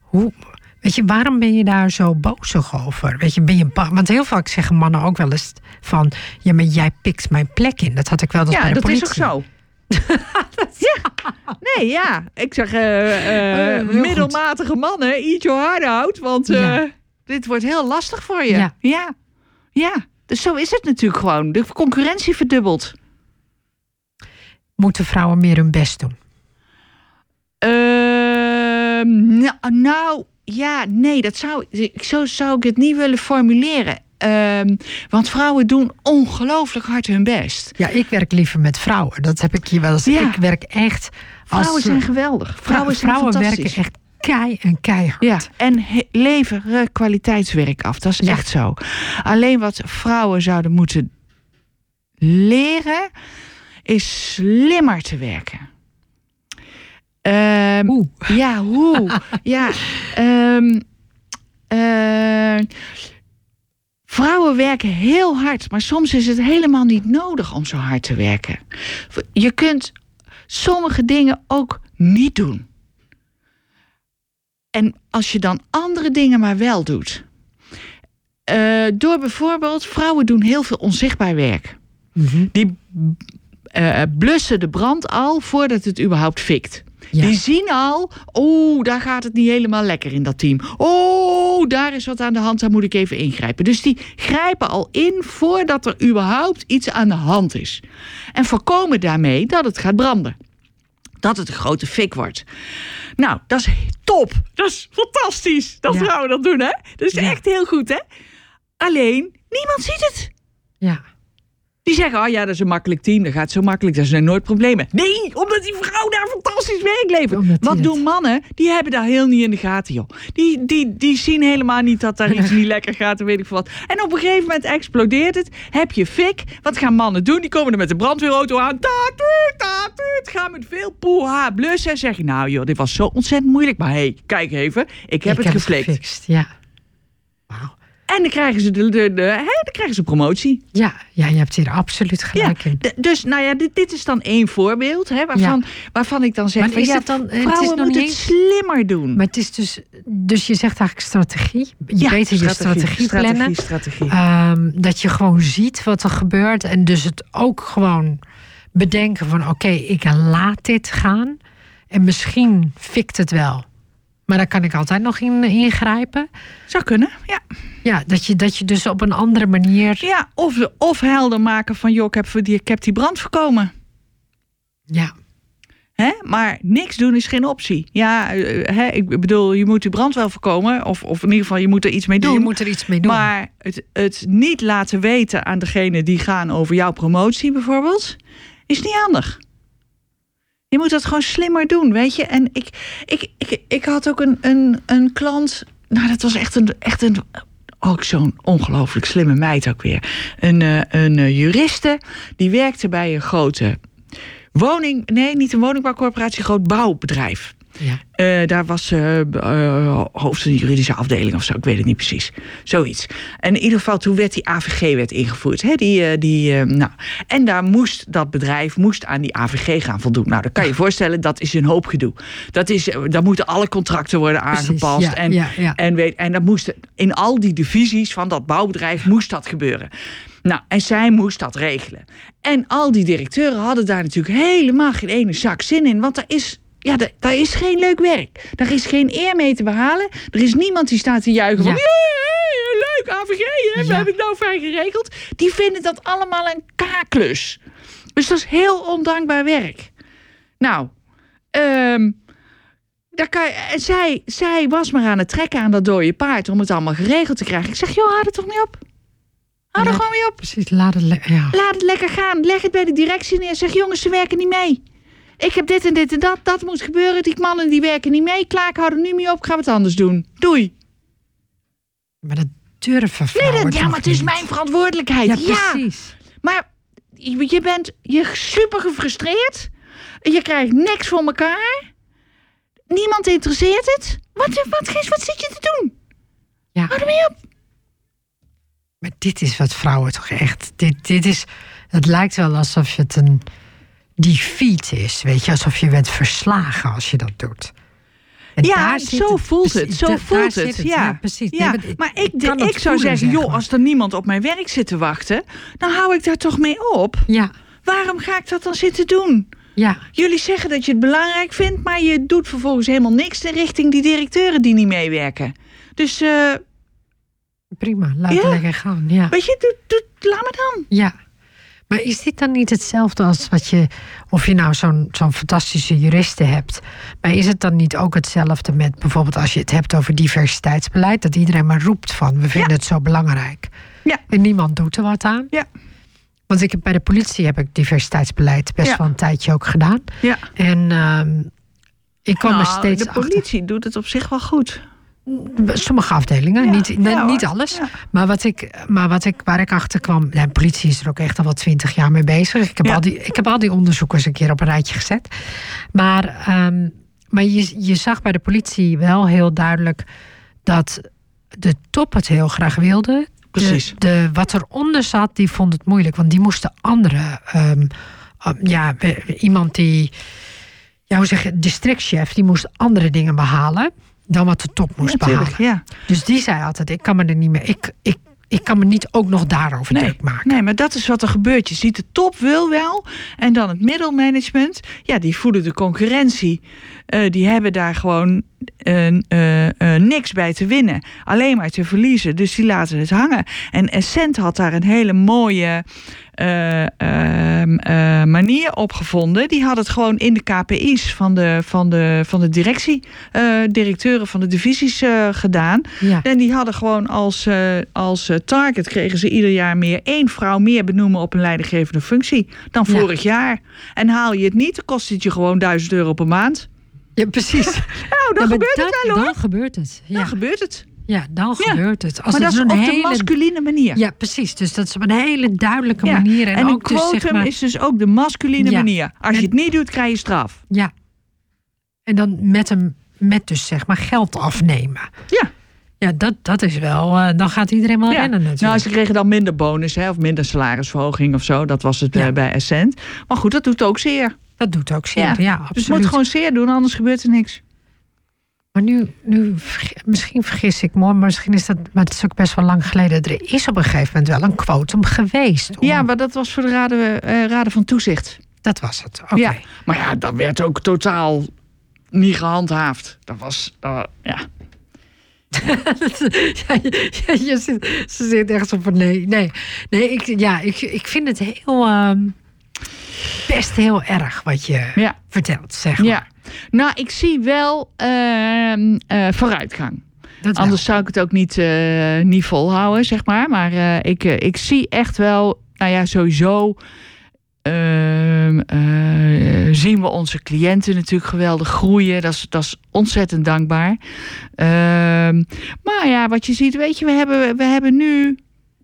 Hoe, Weet je, waarom ben je daar zo bozig over? Weet je, ben je Want heel vaak zeggen mannen ook wel eens van... ja, maar jij pikt mijn plek in. Dat had ik wel bij Ja, de dat is ook zo. ja. Nee, ja. Ik zeg eh, eh, Eh, middelmatige mannen, eat your heart out. Want Ja. dit wordt heel lastig voor je. Ja. ja. Ja. Dus zo is het natuurlijk gewoon. De concurrentie verdubbelt. Moeten vrouwen meer hun best doen? Nou, nou, ja, nee, dat zou, ik- zo zou ik het niet willen formuleren. Ehm, want vrouwen doen ongelooflijk hard hun best. Ja, ik werk liever met vrouwen. Dat heb ik hier wel eens. Ja. Ik werk echt... Als, Vrouwen zijn geweldig. Vrouwen, zijn vrouwen werken echt kei en keihard. Ja, en leveren kwaliteitswerk af. Dat is Ja. echt zo. Alleen wat vrouwen zouden moeten leren, is slimmer te werken. Ehm, Oeh. Ja, hoe? ja, ehm, eh, vrouwen werken heel hard, maar soms is het helemaal niet nodig om zo hard te werken. Je kunt sommige dingen ook niet doen. En als je dan andere dingen maar wel doet. Eh, door bijvoorbeeld, vrouwen doen heel veel onzichtbaar werk. Mhm. Die eh, blussen de brand al voordat het überhaupt fikt. Ja. Die zien al, oh, daar gaat het niet helemaal lekker in dat team. Oh, daar is wat aan de hand, daar moet ik even ingrijpen. Dus die grijpen al in voordat er überhaupt iets aan de hand is. En voorkomen daarmee dat het gaat branden. Dat het een grote fik wordt. Nou, dat is top. Dat is fantastisch dat Ja. vrouwen dat doen, hè? Dat is Ja. echt heel goed, hè? Alleen, niemand ziet het. Ja. Die zeggen, oh ja, dat is een makkelijk team. Dat gaat zo makkelijk, daar zijn nooit problemen. Nee, omdat die vrouw daar fantastisch werk levert. Omdat Wat het- doen mannen? Die hebben daar heel niet in de gaten, joh. Die, die, die zien helemaal niet dat daar iets niet lekker gaat en weet ik veel wat. En op een gegeven moment explodeert het. Heb je fik. Wat gaan mannen doen? Die komen er met de brandweerauto aan. Tatuut, tatuut. Gaan met veel poeha blussen. En zeg je, nou joh, dit was zo ontzettend moeilijk. Maar hé, hey, kijk even. Ik heb ik het geflikt. gefixt. Ja. En dan krijgen ze, de, de, de, hè, dan krijgen ze promotie. Ja, ja, je hebt hier absoluut gelijk in. d- dus nou ja, dit, dit is dan één voorbeeld hè, waarvan, waarvan ik dan zeg: Maar van, is ja, het dan- het is vrouwen nog moeten niet het slimmer doen. Maar het is dus, dus je zegt eigenlijk strategie. Je Ja, beter je strategie, plannen. strategie. Ehm, dat je gewoon ziet wat er gebeurt. En dus het ook gewoon bedenken van oké, ik laat dit gaan. En misschien fikt het wel. Maar daar kan ik altijd nog in ingrijpen. Zou kunnen, ja. Ja, dat je, dat je dus op een andere manier. ja of, of helder maken van: joh, ik heb, die, ik heb die brand voorkomen. Ja, Hè? Maar niks doen is geen optie. Ja, eh, hè, ik bedoel, je moet die brand wel voorkomen. Of, of in ieder geval, je moet er iets mee doen. je moet er iets mee doen. Maar het, het niet laten weten aan degene die gaan over jouw promotie bijvoorbeeld, is niet handig. Je moet dat gewoon slimmer doen, weet je. En ik, ik, ik, ik had ook een, een, een klant, nou dat was echt een, echt een ook zo'n ongelooflijk slimme meid ook weer. Een, eh, een eh, juriste, die werkte bij een grote woning, nee niet een woningbouwcorporatie, een groot bouwbedrijf. Ja. Eh, daar was eh eh, hoofd van de juridische afdeling of zo, ik weet het niet precies. Zoiets. En in ieder geval, toen werd die AVG-wet ingevoerd. Hè? Die, die, nou. En daar moest dat bedrijf moest aan die AVG gaan voldoen. Nou, dan kan je je voorstellen, dat is een hoop gedoe. Dat is, daar moeten alle contracten worden Precies, aangepast. ja, en, ja. En, weet, en dat moest in al die divisies van dat bouwbedrijf moest dat gebeuren. Nou, en zij moest dat regelen. En al die directeuren hadden daar natuurlijk helemaal geen ene zak zin in. Want er is, ja, daar, is geen leuk werk. Daar is geen eer mee te behalen. Er is niemand die staat te juichen van... Ja. "Jee, leuk, AVG, hè, we hebben het nou fijn geregeld. Die vinden dat allemaal een kaaklus. Dus dat is heel ondankbaar werk. Nou, ehm, daar kan en zij, zij was maar aan het trekken aan dat dode paard... om het allemaal geregeld te krijgen. Ik zeg, joh, houd het toch niet op? Hou er gewoon mee op. Precies, laat het. Ja. Laat het lekker gaan. Leg het bij de directie neer. Zeg, jongens, ze werken niet mee. Ik heb dit en dit en dat. Dat moet gebeuren. Die mannen die werken niet mee. Klaar, ik hou er nu mee op. Ik ga wat anders doen. Doei. Maar dat durven Nee, vrouwen dat, ja, maar het is mijn verantwoordelijkheid. Ja, Ja, precies. maar je je bent je super gefrustreerd. Je krijgt niks voor elkaar. Niemand interesseert het. Wat, wat, wat, wat zit je te doen? Ja. Hou op. Maar dit is wat vrouwen toch echt. Dit, dit is. Het lijkt wel alsof het een defeat is. Weet je, alsof je bent verslagen als je dat doet. En ja, zo voelt het. Zo voelt het. Ja, precies. Ja, Nee, maar ik, ik het zou zeggen, zeg joh, als er niemand op mijn werk zit te wachten, dan hou ik daar toch mee op. Ja, Waarom ga ik dat dan zitten doen? ja, Jullie zeggen dat je het belangrijk vindt, maar je doet vervolgens helemaal niks in richting die directeuren die niet meewerken. Dus, eh, prima. Laat Ja. het lekker gaan. Ja. weet je, doe, doe, laat me dan. ja. Maar is dit dan niet hetzelfde als wat je, of je nou zo'n zo'n fantastische juristen hebt, maar is het dan niet ook hetzelfde met bijvoorbeeld als je het hebt over diversiteitsbeleid, dat iedereen maar roept van we vinden het zo belangrijk Ja. en niemand doet er wat aan? Ja. Want ik heb bij de politie heb ik diversiteitsbeleid best Ja. wel een tijdje ook gedaan. Ja. En ehm, ik kwam er Nou, steeds de achter. politie doet het op zich wel goed. Sommige afdelingen, Ja, niet, ja niet alles. Ja. Maar, wat ik, maar wat ik, waar ik achter kwam. De politie is er ook echt al wel twintig jaar mee bezig. Ik heb, al, die, ik heb al die onderzoekers een keer op een rijtje gezet. Maar, ehm, maar je, je zag bij de politie wel heel duidelijk dat de top het heel graag wilde. Precies. De, de, wat eronder zat, die vond het moeilijk. Want die moesten andere. ehm, ah, ja, iemand die. Ja, hoe zeg je, districtchef, die moest andere dingen behalen. Dan wat de top moest behalen. Ja. Dus die zei altijd: ik kan me er niet meer. Ik, ik, ik kan me niet ook nog daarover Nee, druk maken. nee, maar dat is wat er gebeurt. Je ziet de top wil wel. En dan het middelmanagement. Ja, die voelen de concurrentie. Eh, die hebben daar gewoon eh, eh, niks bij te winnen. Alleen maar te verliezen. Dus die laten het hangen. En Essent had daar een hele mooie eh, ehm, eh, manier op gevonden. Die had het gewoon in de KPI's van de, van de, van de directie, eh, directeuren van de divisies gedaan. Ja. En die hadden gewoon als, als target kregen ze ieder jaar meer één vrouw meer benoemen op een leidinggevende functie dan Ja. vorig jaar. En haal je het niet, dan kost het je gewoon 1000 euro per maand. ja, precies. Nou, dan Ja, gebeurt het wel hoor. Dan gebeurt het. Ja, Dan gebeurt het. Ja dan Ja. gebeurt het. Als maar het dat is op de hele. masculine manier. Ja, precies. Dus dat is op een hele duidelijke Ja. manier. En, En, een ook dus, zeg maar, is dus ook de masculine Ja. manier. Als je het niet doet, krijg je straf. Ja. En dan met hem, met dus zeg maar geld afnemen. Ja. Ja, dat, dat is wel. eh, dan gaat iedereen wel Ja. rennen natuurlijk. Nou, ze kregen dan minder bonus hè, of minder salarisverhoging of zo. Dat was het Ja. eh, bij Essent. Maar goed, dat doet ook zeer. dat doet ook zeer. Ja, Ja. absoluut. Dus het moet gewoon zeer doen, anders gebeurt er niks. Maar nu, nu, misschien vergis ik me, maar misschien is dat, maar het is ook best wel lang geleden. Er is op een gegeven moment wel een quotum geweest. om- Ja, maar dat was voor de raden, eh, raden van toezicht. Dat was het. Oké. Ja, maar ja, dat werd ook totaal niet gehandhaafd. Dat was, ja. ja, je, zit, ze zit echt zo van nee, nee. Nee, ik, ja, ik, ik vind het heel, ehm, best heel erg wat je Ja. vertelt, zeg maar. ja. Nou, ik zie wel ehm, eh, vooruitgang. Dat wel. Anders zou ik het ook niet, eh, niet volhouden, zeg maar. Maar eh, ik, ik zie echt wel, nou ja, sowieso ehm, eh, zien we onze cliënten natuurlijk geweldig groeien. Dat is, dat is ontzettend dankbaar. Ehm, maar ja, wat je ziet, weet je, we hebben, we hebben nu,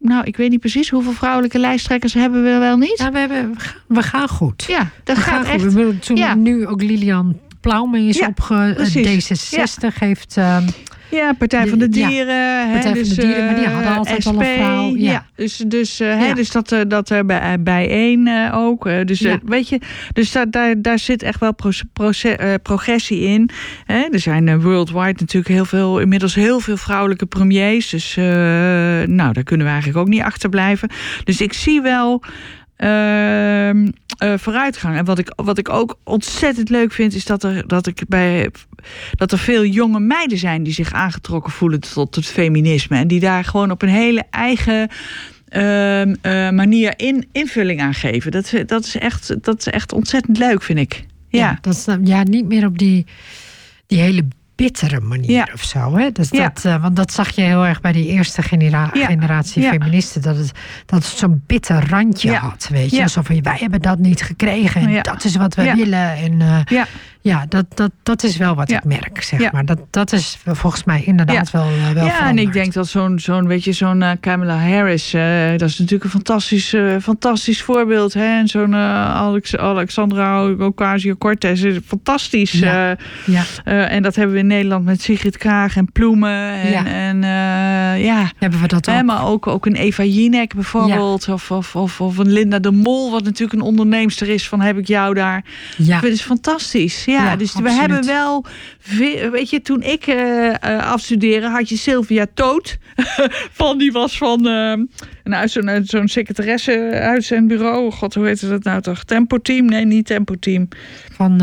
nou, ik weet niet precies hoeveel vrouwelijke lijsttrekkers hebben we wel niet. Ja, we, hebben, we, gaan, goed. Ja, dat we gaat gaan echt. goed. We hebben toen ja. nu ook Lilian Plaume is Ja, opge... eh, precies. D66 heeft... ehm, Ja, Partij van de Ja, Dieren. hè, Partij van dus, de Dieren, maar die eh, hadden altijd al een SP, vrouw, ja. Ja, dus, dus, eh, hè, Ja. dus dat, eh, dat er bij, bij één eh, ook. dus weet je, dus daar, daar, daar zit echt wel progressie in. Hè. Er zijn worldwide natuurlijk heel veel, inmiddels heel veel vrouwelijke premiers. Dus nou, daar kunnen we eigenlijk ook niet achterblijven. Dus ik zie wel ehm, eh, vooruitgang. En wat ik, wat ik ook ontzettend leuk vind, is dat er, dat ik bij dat er veel jonge meiden zijn die zich aangetrokken voelen tot het feminisme. En die daar gewoon op een hele eigen ehm, eh, manier in, invulling aan geven. Dat, dat, is echt, dat is echt ontzettend leuk, vind ik. ja. Ja, dat is, ja, niet meer op die, die hele bittere manier Ja. of zo. Hè? Dus Ja. dat, eh, want dat zag je heel erg bij die eerste genera- Ja. generatie feministen. Dat het, dat het zo'n bitter randje had. Weet je? Alsof wij hebben dat niet gekregen. En dat is wat we willen. En eh, ja. dat, dat, dat is wel wat Ja. ik merk. Zeg Ja. maar. dat, dat is volgens mij inderdaad wel, eh, wel ja en ik denk dat zo'n, zo'n weet je, zo'n eh, Kamala Harris, eh, dat is natuurlijk een fantastisch, fantastisch voorbeeld. Hè? En zo'n Alex, Alexandra Ocasio-Cortez is fantastisch. Ja. Ja. en dat hebben we in Nederland met Sigrid Kaag en Ploemen. En Ja. ja, en, ja. Hebben we dat ook? Maar ook, ook een Eva Jinek bijvoorbeeld. Of, of, of, of een Linda de Mol, wat natuurlijk een onderneemster is van heb ik jou daar. ja. Dat is fantastisch. Ja. Dus we hebben wel. Weet je, toen ik eh eh, afstudeerde, had je Sylvia Toot. van die was van. nou, zo'n zo'n secretaresse uit zijn bureau. God, hoe heet dat nou toch? Tempo Team? Nee, niet Tempo Team. Van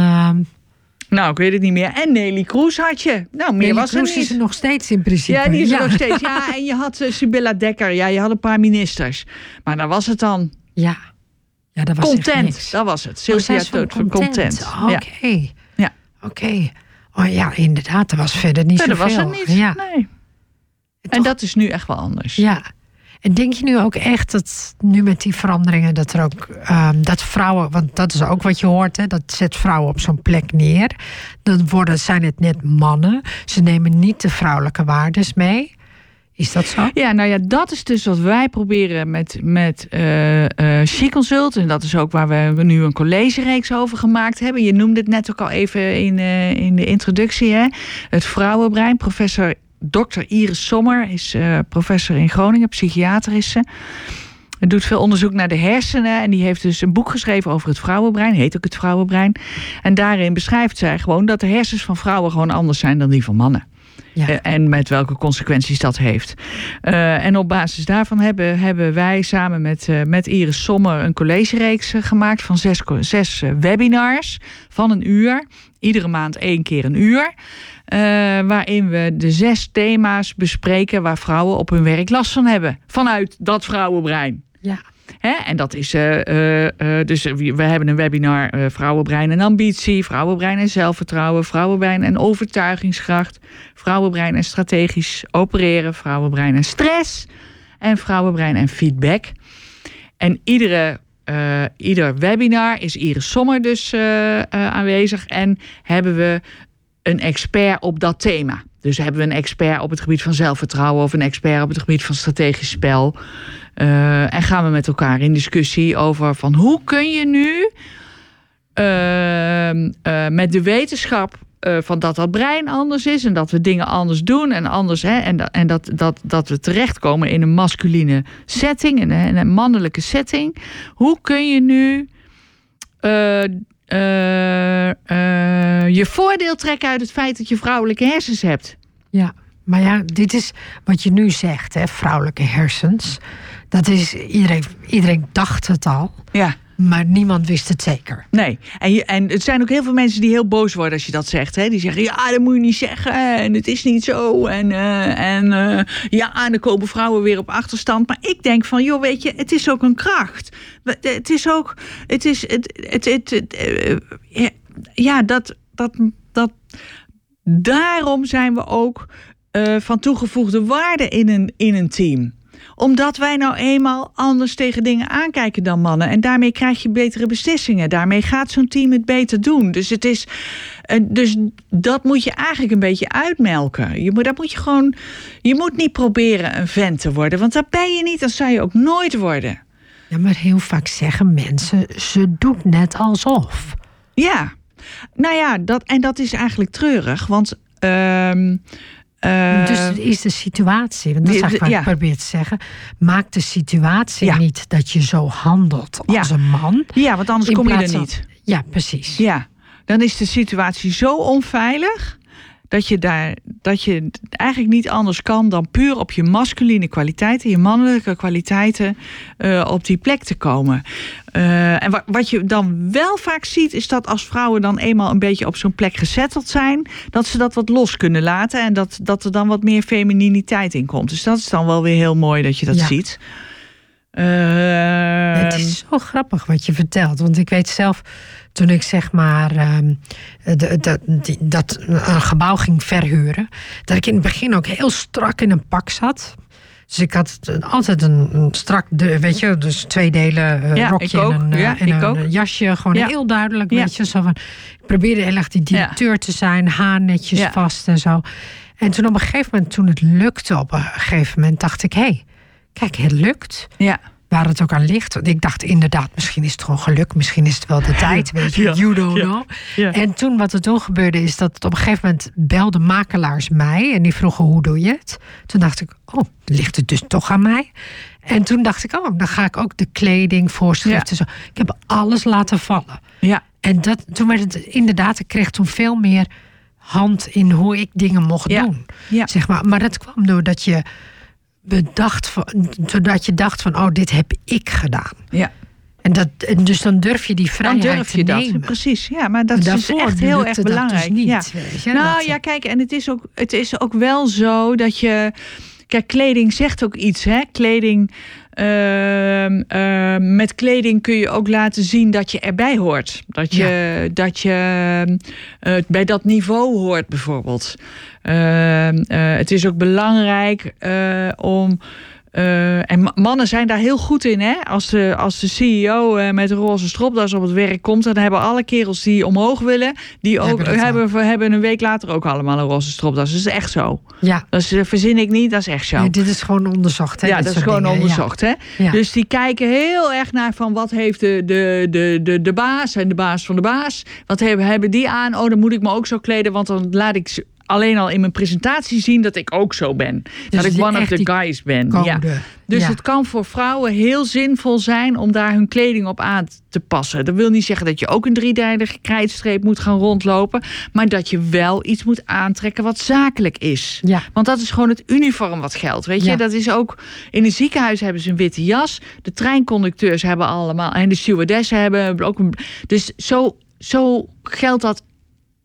Nou, ik weet het niet meer. En Nelly Kroes had je. Nou, meer Nelly was er Kroes niet. is er nog steeds in principe. Ja, die is er nog steeds. Ja, en je had uh, Sibylla Dekker. Ja, je had een paar ministers. Maar dan was het dan. Ja, ja dat was Content, dat was het. Oh, Sylvia van Toot van Content. Oh, Oké. Ja. Oké. Oh ja, inderdaad. Er was verder niet Verder was zoveel. het niet. Ja. Nee. En Toch- dat is nu echt wel anders. Ja. En denk je nu ook echt dat nu met die veranderingen dat er ook ehm, dat vrouwen, want dat is ook wat je hoort, hè, dat zet vrouwen op zo'n plek neer. Dan worden, zijn het net mannen. Ze nemen niet de vrouwelijke waardes mee. Is dat zo? Ja, nou ja, dat is dus wat wij proberen met, met eh eh She Consult. En dat is ook waar we nu een collegereeks over gemaakt hebben. Je noemde het net ook al even in, eh, in de introductie. Hè? Het vrouwenbrein. Professor Dr. Iris Sommer is professor in Groningen, psychiater is ze. Hij doet veel onderzoek naar de hersenen. En die heeft dus een boek geschreven over het vrouwenbrein. Heet ook het vrouwenbrein. En daarin beschrijft zij gewoon dat de hersens van vrouwen gewoon anders zijn dan die van mannen. Ja. Eh, En met welke consequenties dat heeft. Eh, en op basis daarvan hebben, hebben wij samen met, eh, met Iris Sommer een collegereeks gemaakt van zes, zes webinars van een uur. Iedere maand één keer een uur. waarin we de zes thema's bespreken waar vrouwen op hun werk last van hebben. Vanuit dat vrouwenbrein. Ja. Hè? En dat is eh, eh, eh, dus we hebben een webinar eh, vrouwenbrein en ambitie, vrouwenbrein en zelfvertrouwen, vrouwenbrein en overtuigingskracht, vrouwenbrein en strategisch opereren, vrouwenbrein en stress en vrouwenbrein en feedback. En iedere, ieder webinar is Iris Sommer dus aanwezig en hebben we een expert op dat thema. Dus hebben we een expert op het gebied van zelfvertrouwen of een expert op het gebied van strategisch spel. Eh, en gaan we met elkaar in discussie over van hoe kun je nu ehm, eh, met de wetenschap eh, van dat dat brein anders is en dat we dingen anders doen en anders hè, en, dat, en dat, dat, dat we terechtkomen in een masculine setting, in een, mannelijke setting. Hoe kun je nu je voordeel trekken uit het feit dat je vrouwelijke hersens hebt? Ja, maar ja, dit is wat je nu zegt, hè, vrouwelijke hersens. Dat is, iedereen, iedereen dacht het al, Ja. Maar niemand wist het zeker. Nee, en, je, en het zijn ook heel veel mensen die heel boos worden als je dat zegt. Hè? Die zeggen, ja, dat moet je niet zeggen en het is niet zo. En, eh, en eh, ja, dan komen vrouwen weer op achterstand. Maar ik denk van, joh, weet je, het is ook een kracht. Het is ook, het is, het, het, het, eh, ja, dat, dat, dat, daarom zijn we ook van toegevoegde waarde in een, in een team omdat wij nou eenmaal anders tegen dingen aankijken dan mannen. En daarmee krijg je betere beslissingen. Daarmee gaat zo'n team het beter doen. Dus, het is, eh, dus dat moet je eigenlijk een beetje uitmelken. Je moet, dat moet je gewoon. Je moet niet proberen een vent te worden. Want dat ben je niet. Dat zou je ook nooit worden. Ja, maar heel vaak zeggen mensen, ze doet net alsof. Ja. Nou ja, dat, en dat is eigenlijk treurig. Want. ehm, eh, dus is de situatie, want dat is eigenlijk wat ja. ik probeer te zeggen. Maak de situatie Ja. niet dat je zo handelt als Ja. een man. ja, want anders kom je er van- niet. Ja, precies. Ja, dan is de situatie zo onveilig dat je daar dat je eigenlijk niet anders kan dan puur op je masculine kwaliteiten, je mannelijke kwaliteiten eh, op die plek te komen. Eh, en wa- wat je dan wel vaak ziet, is dat als vrouwen dan eenmaal een beetje op zo'n plek gezetteld zijn, dat ze dat wat los kunnen laten en dat, dat er dan wat meer femininiteit in komt. Dus dat is dan wel weer heel mooi dat je dat Ja. ziet. Het Ehm, is zo grappig wat je vertelt. Want ik weet zelf, toen ik zeg maar ehm, de- de- die- dat een gebouw ging verhuren, dat ik in het begin ook heel strak in een pak zat. Dus ik had altijd een, een strak, de, weet je, dus twee delen eh, Ja, rokje ik ook. en een, eh, Ja, en een ook. jasje. Gewoon Ja. heel duidelijk, Ja. weet je. Zo van, ik probeerde heel erg die directeur te zijn, haar netjes vast en zo. En toen op een gegeven moment, toen het lukte op een gegeven moment, dacht ik, hé, hey, kijk, het lukt ja. waar het ook aan ligt. Want ik dacht inderdaad, misschien is het gewoon geluk, misschien is het wel de tijd, weet je, Ja, you don't ja, know. ja. En toen wat er toen gebeurde is dat op een gegeven moment belden makelaars mij en die vroegen hoe doe je het? Toen dacht ik, oh, ligt het dus toch aan mij? En toen dacht ik, oh, dan ga ik ook de kleding, voorschriften. Zo. Ik heb alles laten vallen. Ja. En dat, toen werd het inderdaad, ik kreeg toen veel meer hand in hoe ik dingen mocht doen. Ja. Zeg maar. maar dat kwam doordat je bedacht van, doordat je dacht van, oh, dit heb ik gedaan. Ja. En dat, en dus dan durf je die vrijheid dan durf je te dat. nemen. Precies, ja, maar dat is dus echt heel erg dat dus belangrijk. niet, ja. weet je, nou dat- ja, kijk, en het is, ook, het is ook wel zo dat je. Kijk, kleding zegt ook iets, hè? Kleding. ehm, ehm, met kleding kun je ook laten zien dat je erbij hoort. Dat je, dat je eh, bij dat niveau hoort, bijvoorbeeld. Ehm, eh, het is ook belangrijk eh, om. eh, en ma- mannen zijn daar heel goed in, hè? Als de, als de CEO met een roze stropdas op het werk komt, dan hebben alle kerels die omhoog willen, die ook Hebben hebben, hebben, een week later ook allemaal een roze stropdas. Dat is echt zo. Ja, Dat is, verzin ik niet, dat is echt zo. dit is gewoon onderzocht. Hè, ja, dat is gewoon dingen, ja. onderzocht. Hè? Ja. Dus die kijken heel erg naar van wat heeft de, de, de, de, de baas en de baas van de baas. Wat hebben, hebben die aan? Oh, dan moet ik me ook zo kleden, want dan laat ik ze alleen al in mijn presentatie zien dat ik ook zo ben. dat ik one of the guys ben. Code. Ja. Dus Ja. het kan voor vrouwen heel zinvol zijn om daar hun kleding op aan te passen. Dat wil niet zeggen dat je ook een driedijdige krijtstreep moet gaan rondlopen. Maar dat je wel iets moet aantrekken wat zakelijk is. Ja. Want dat is gewoon het uniform wat geldt. Weet je, Ja. dat is ook. In een ziekenhuis hebben ze een witte jas. De treinconducteurs hebben allemaal. En de stewardessen hebben ook een. Dus zo, zo geldt dat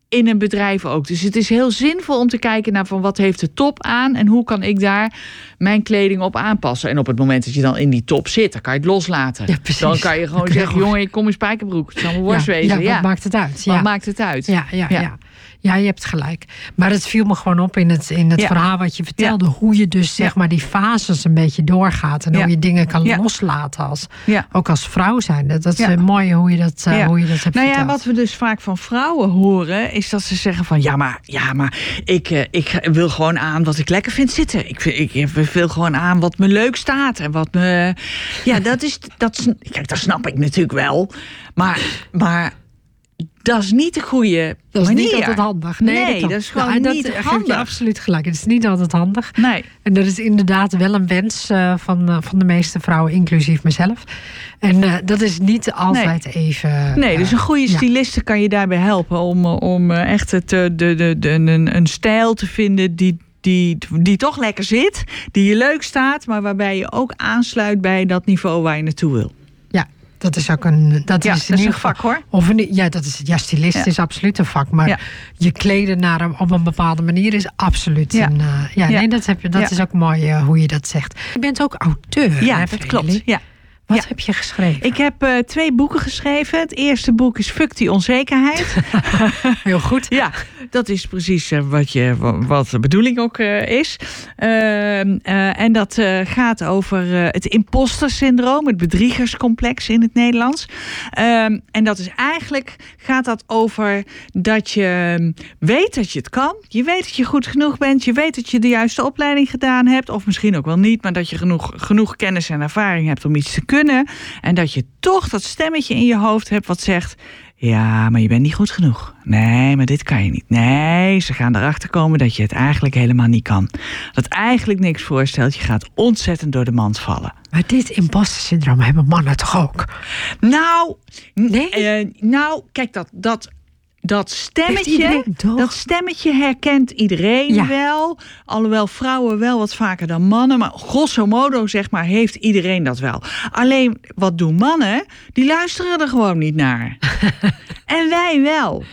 in een bedrijf ook. Dus het is heel zinvol om te kijken naar van wat heeft de top aan en hoe kan ik daar mijn kleding op aanpassen. En op het moment dat je dan in die top zit, dan kan je het loslaten. Ja. Dan kan je gewoon zeggen, jongen, ik kom in spijkerbroek. Het zal mijn worst ja, wezen. Ja, Ja, wat maakt het uit? Wat maakt het uit? Ja, ja, Ja. Ja. ja. je hebt gelijk. Maar het viel me gewoon op in het, in het Ja. verhaal wat je vertelde. Hoe je dus zeg maar die fases een beetje doorgaat. En Ja. hoe je dingen kan Ja. loslaten. Als, Ja. Ook als vrouw zijn. Dat is Ja. eh, mooi hoe je dat, eh, Ja. hoe je dat hebt Nou ja, verteld. wat we dus vaak van vrouwen horen, is dat ze zeggen van ja, maar, ja, maar ik, eh, ik wil gewoon aan wat ik lekker vind zitten. Ik, vind- ik wil gewoon aan wat me leuk staat en wat me. Ja, dat is. Dat, kijk, dat snap ik natuurlijk wel. Maar, maar dat is niet de goede Dat is manier. niet altijd handig. Nee, dat is gewoon Nou, dat niet je handig. absoluut gelijk. Het is niet altijd handig. Nee. En dat is inderdaad wel een wens eh, van, eh, van de meeste vrouwen, inclusief mezelf. En eh, dat is niet altijd even. Nee, dus een goede ja. styliste kan je daarbij helpen om, om echt het, de, de, de, een, een stijl te vinden die, die, die toch lekker zit, die je leuk staat, maar waarbij je ook aansluit bij dat niveau waar je naartoe wil. Dat is ook een. Dat Ja, is dat in is ieder een geval- vak hoor. Of een, ja, dat is, ja, stylist Ja. is absoluut een vak. Maar Ja. je kleden naar een, op een bepaalde manier is absoluut Ja. een. eh, ja, Ja. nee, dat, heb je, dat is ook mooi eh, hoe je dat zegt. Je bent ook auteur. Ja, hè, dat klopt. Ja. Wat Ja. heb je geschreven? Ik heb eh, twee boeken geschreven. Het eerste boek is Fuck die onzekerheid. Heel goed. Ja, dat is precies eh, wat, je, wa- wat de bedoeling ook eh, is. Ehm, eh, en dat gaat over het imposter-syndroom, het bedriegerscomplex in het Nederlands. Ehm, en dat is eigenlijk, gaat dat over dat je ehm, weet dat je het kan. Je weet dat je goed genoeg bent. Je weet dat je de juiste opleiding gedaan hebt. Of misschien ook wel niet, maar dat je genoeg, genoeg kennis en ervaring hebt om iets te kunnen. En dat je toch dat stemmetje in je hoofd hebt wat zegt... Ja, maar je bent niet goed genoeg. Nee, maar dit kan je niet. Nee, ze gaan erachter komen dat je het eigenlijk helemaal niet kan. Dat eigenlijk niks voorstelt. Je gaat ontzettend door de mand vallen. Maar dit imposter syndroom hebben mannen toch ook? Nou, Nee? eh, nou kijk, dat, dat, dat stemmetje. Dat stemmetje herkent iedereen Ja. wel. Alhoewel vrouwen wel wat vaker dan mannen. Maar grosso modo, zeg maar, heeft iedereen dat wel. Alleen, wat doen mannen? Die luisteren er gewoon niet naar. en wij wel.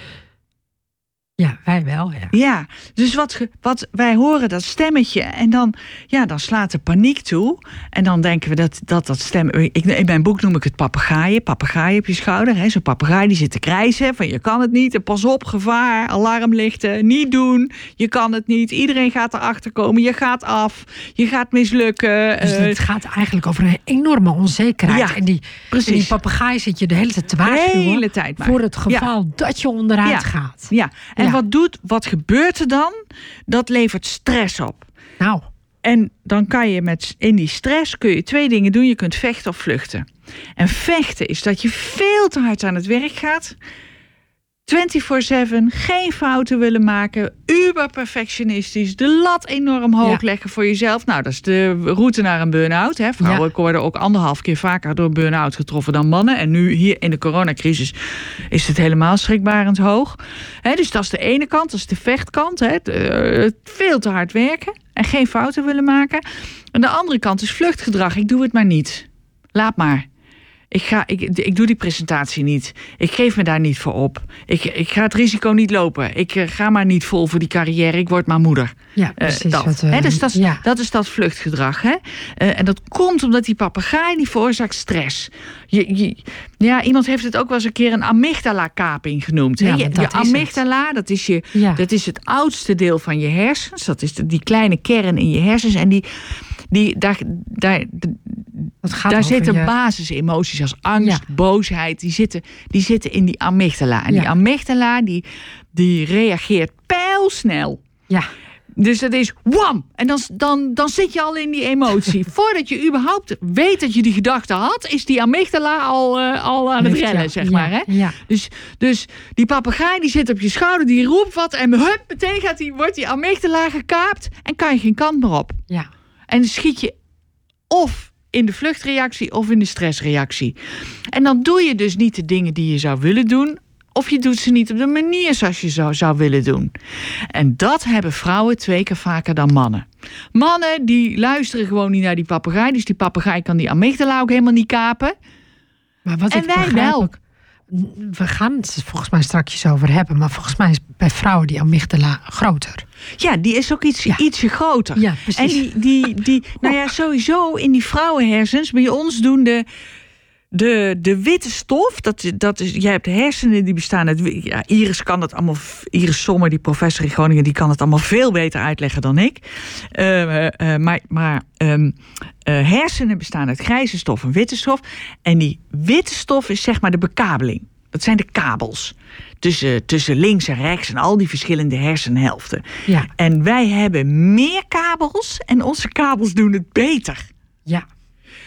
Ja, wij wel. Ja. Ja, dus wat, wat wij horen dat stemmetje en dan, ja, dan slaat de paniek toe. En dan denken we dat dat, dat stem. Ik, in mijn boek noem ik het papegaaien. Papegaaien op je schouder. hè. Zo'n papegaai die zit te krijzen van je kan het niet. En pas op, gevaar, alarmlichten, niet doen. Je kan het niet. Iedereen gaat erachter komen. Je gaat af. Je gaat mislukken. Dus eh, het gaat eigenlijk over een enorme onzekerheid. Ja, en die, precies. en die papegaai zit je de hele tijd te de waarschuwen. hele tijd maar. Voor het Ja. geval dat je onderuit Ja. gaat. Ja, en Ja. wat doet, wat gebeurt er dan? Dat levert stress op. Nou, En dan kan je met in die stress kun je twee dingen doen. Je kunt vechten of vluchten. En vechten is dat je veel te hard aan het werk gaat. 24-7, geen fouten willen maken, uber perfectionistisch, de lat enorm hoog Ja. leggen voor jezelf. Nou, dat is de route naar een burn-out. Hè. Vrouwen Ja. worden ook anderhalf keer vaker door burn-out getroffen dan mannen. En nu hier in de coronacrisis is het helemaal schrikbarend hoog. Hè, dus dat is de ene kant, dat is de vechtkant. Hè. Eh, veel te hard werken en geen fouten willen maken. En de andere kant is vluchtgedrag. Ik doe het maar niet. Laat maar. Ik, ga, ik, ik doe die presentatie niet. Ik geef me daar niet voor op. Ik, ik ga het risico niet lopen. Ik eh, ga maar niet vol voor die carrière. Ik word maar moeder. Ja, Eh, precies. dat. wat Hè, dus dat ja. dat is dat vluchtgedrag. Hè? Eh, en dat komt omdat die papegaai die veroorzaakt stress. Je, je, ja, iemand heeft het ook wel eens een keer een amygdala-kaping genoemd. Ja, je, want dat je is het. amygdala, dat is, je, Ja. dat is het oudste deel van je hersens. Dat is de- die kleine kern in je hersens. En die, die, daar, daar, daar zitten je- basisemoties als angst, Ja. boosheid. Die zitten, die zitten in die amygdala. En die amygdala die, die reageert pijlsnel. Ja, Dus dat is wam! En dan, dan, dan zit je al in die emotie. Voordat je überhaupt weet dat je die gedachte had, is die amygdala al, eh, al aan het rennen, ja, zeg ja, maar. Hè? ja. Dus, dus die papegaai die zit op je schouder, die roept wat en hup, meteen gaat die, wordt die amygdala gekaapt en kan je geen kant meer op. ja. En dan schiet je of in de vluchtreactie of in de stressreactie. En dan doe je dus niet de dingen die je zou willen doen. Of je doet ze niet op de manier zoals je zou, zou willen doen. En dat hebben vrouwen twee keer vaker dan mannen. Mannen die luisteren gewoon niet naar die papegaai. Dus die papegaai kan die amygdala ook helemaal niet kapen. Maar wat En ik wij begrijp wel. we gaan het volgens mij straks over hebben. Maar volgens mij is bij vrouwen die amygdala groter. Ja, die is ook iets, Ja. ietsje groter. Ja, En precies. die, die, die, nou ja, sowieso in die vrouwenhersens, bij ons doen de, de, de witte stof, dat, dat is, je hebt hersenen die bestaan uit, ja, Iris kan het allemaal, Iris Sommer, die professor in Groningen, die kan het allemaal veel beter uitleggen dan ik. Eh, eh, eh, maar maar ehm, eh, hersenen bestaan uit grijze stof en witte stof. En die witte stof is zeg maar de bekabeling. Dat zijn de kabels tussen, tussen links en rechts en al die verschillende hersenhelften. Ja, En wij hebben meer kabels en onze kabels doen het beter. ja.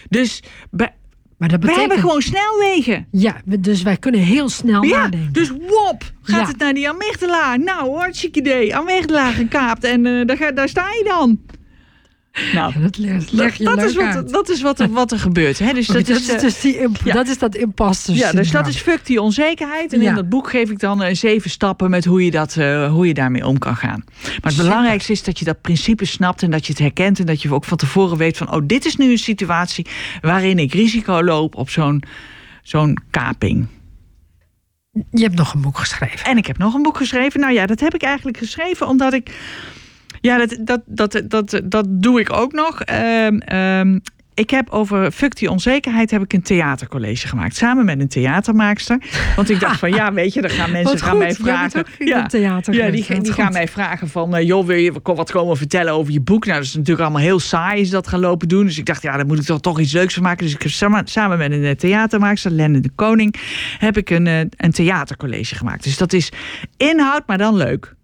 Dus bij- Maar dat we betekent... hebben gewoon snelwegen. Ja, dus wij kunnen heel snel Ja, nadenken. dus wop, gaat Ja. het naar die amygdala. Nou, hartstikke idee. Amygdala gekaapt en eh, daar, daar sta je dan. Nou, Ja, dat leg, leg je dat, is, wat, dat is wat er, wat er gebeurt. Hè? Dus Oké, dat, is, eh, dus die imp- ja. dat is dat imposter ja, dus dat is fuck die onzekerheid. En Ja. in dat boek geef ik dan eh, zeven stappen met hoe je, dat, eh, hoe je daarmee om kan gaan. Maar het belangrijkste is dat je dat principe snapt en dat je het herkent. En dat je ook van tevoren weet van, oh, dit is nu een situatie waarin ik risico loop op zo'n zo'n kaping. Je hebt nog een boek geschreven. En ik heb nog een boek geschreven. Nou ja, dat heb ik eigenlijk geschreven omdat ik. Ja, dat, dat, dat, dat, dat doe ik ook nog. Ehm, ehm, ik heb over Fuck die onzekerheid heb ik een theatercollege gemaakt. Samen met een theatermaakster. Want ik dacht van ja, weet je, dan gaan mensen Wat gaan goed, mij jij vragen. ja, theater ja, die, die gaan mij vragen van eh, joh, wil je wat komen vertellen over je boek? Nou, dat is natuurlijk allemaal heel saai is dat gaan lopen doen. Dus ik dacht, ja, daar moet ik toch, toch iets leuks van maken. Dus ik heb samen, samen met een eh, theatermaakster, Lenne de Koning, heb ik een, eh, een theatercollege gemaakt. Dus dat is inhoud, maar dan leuk.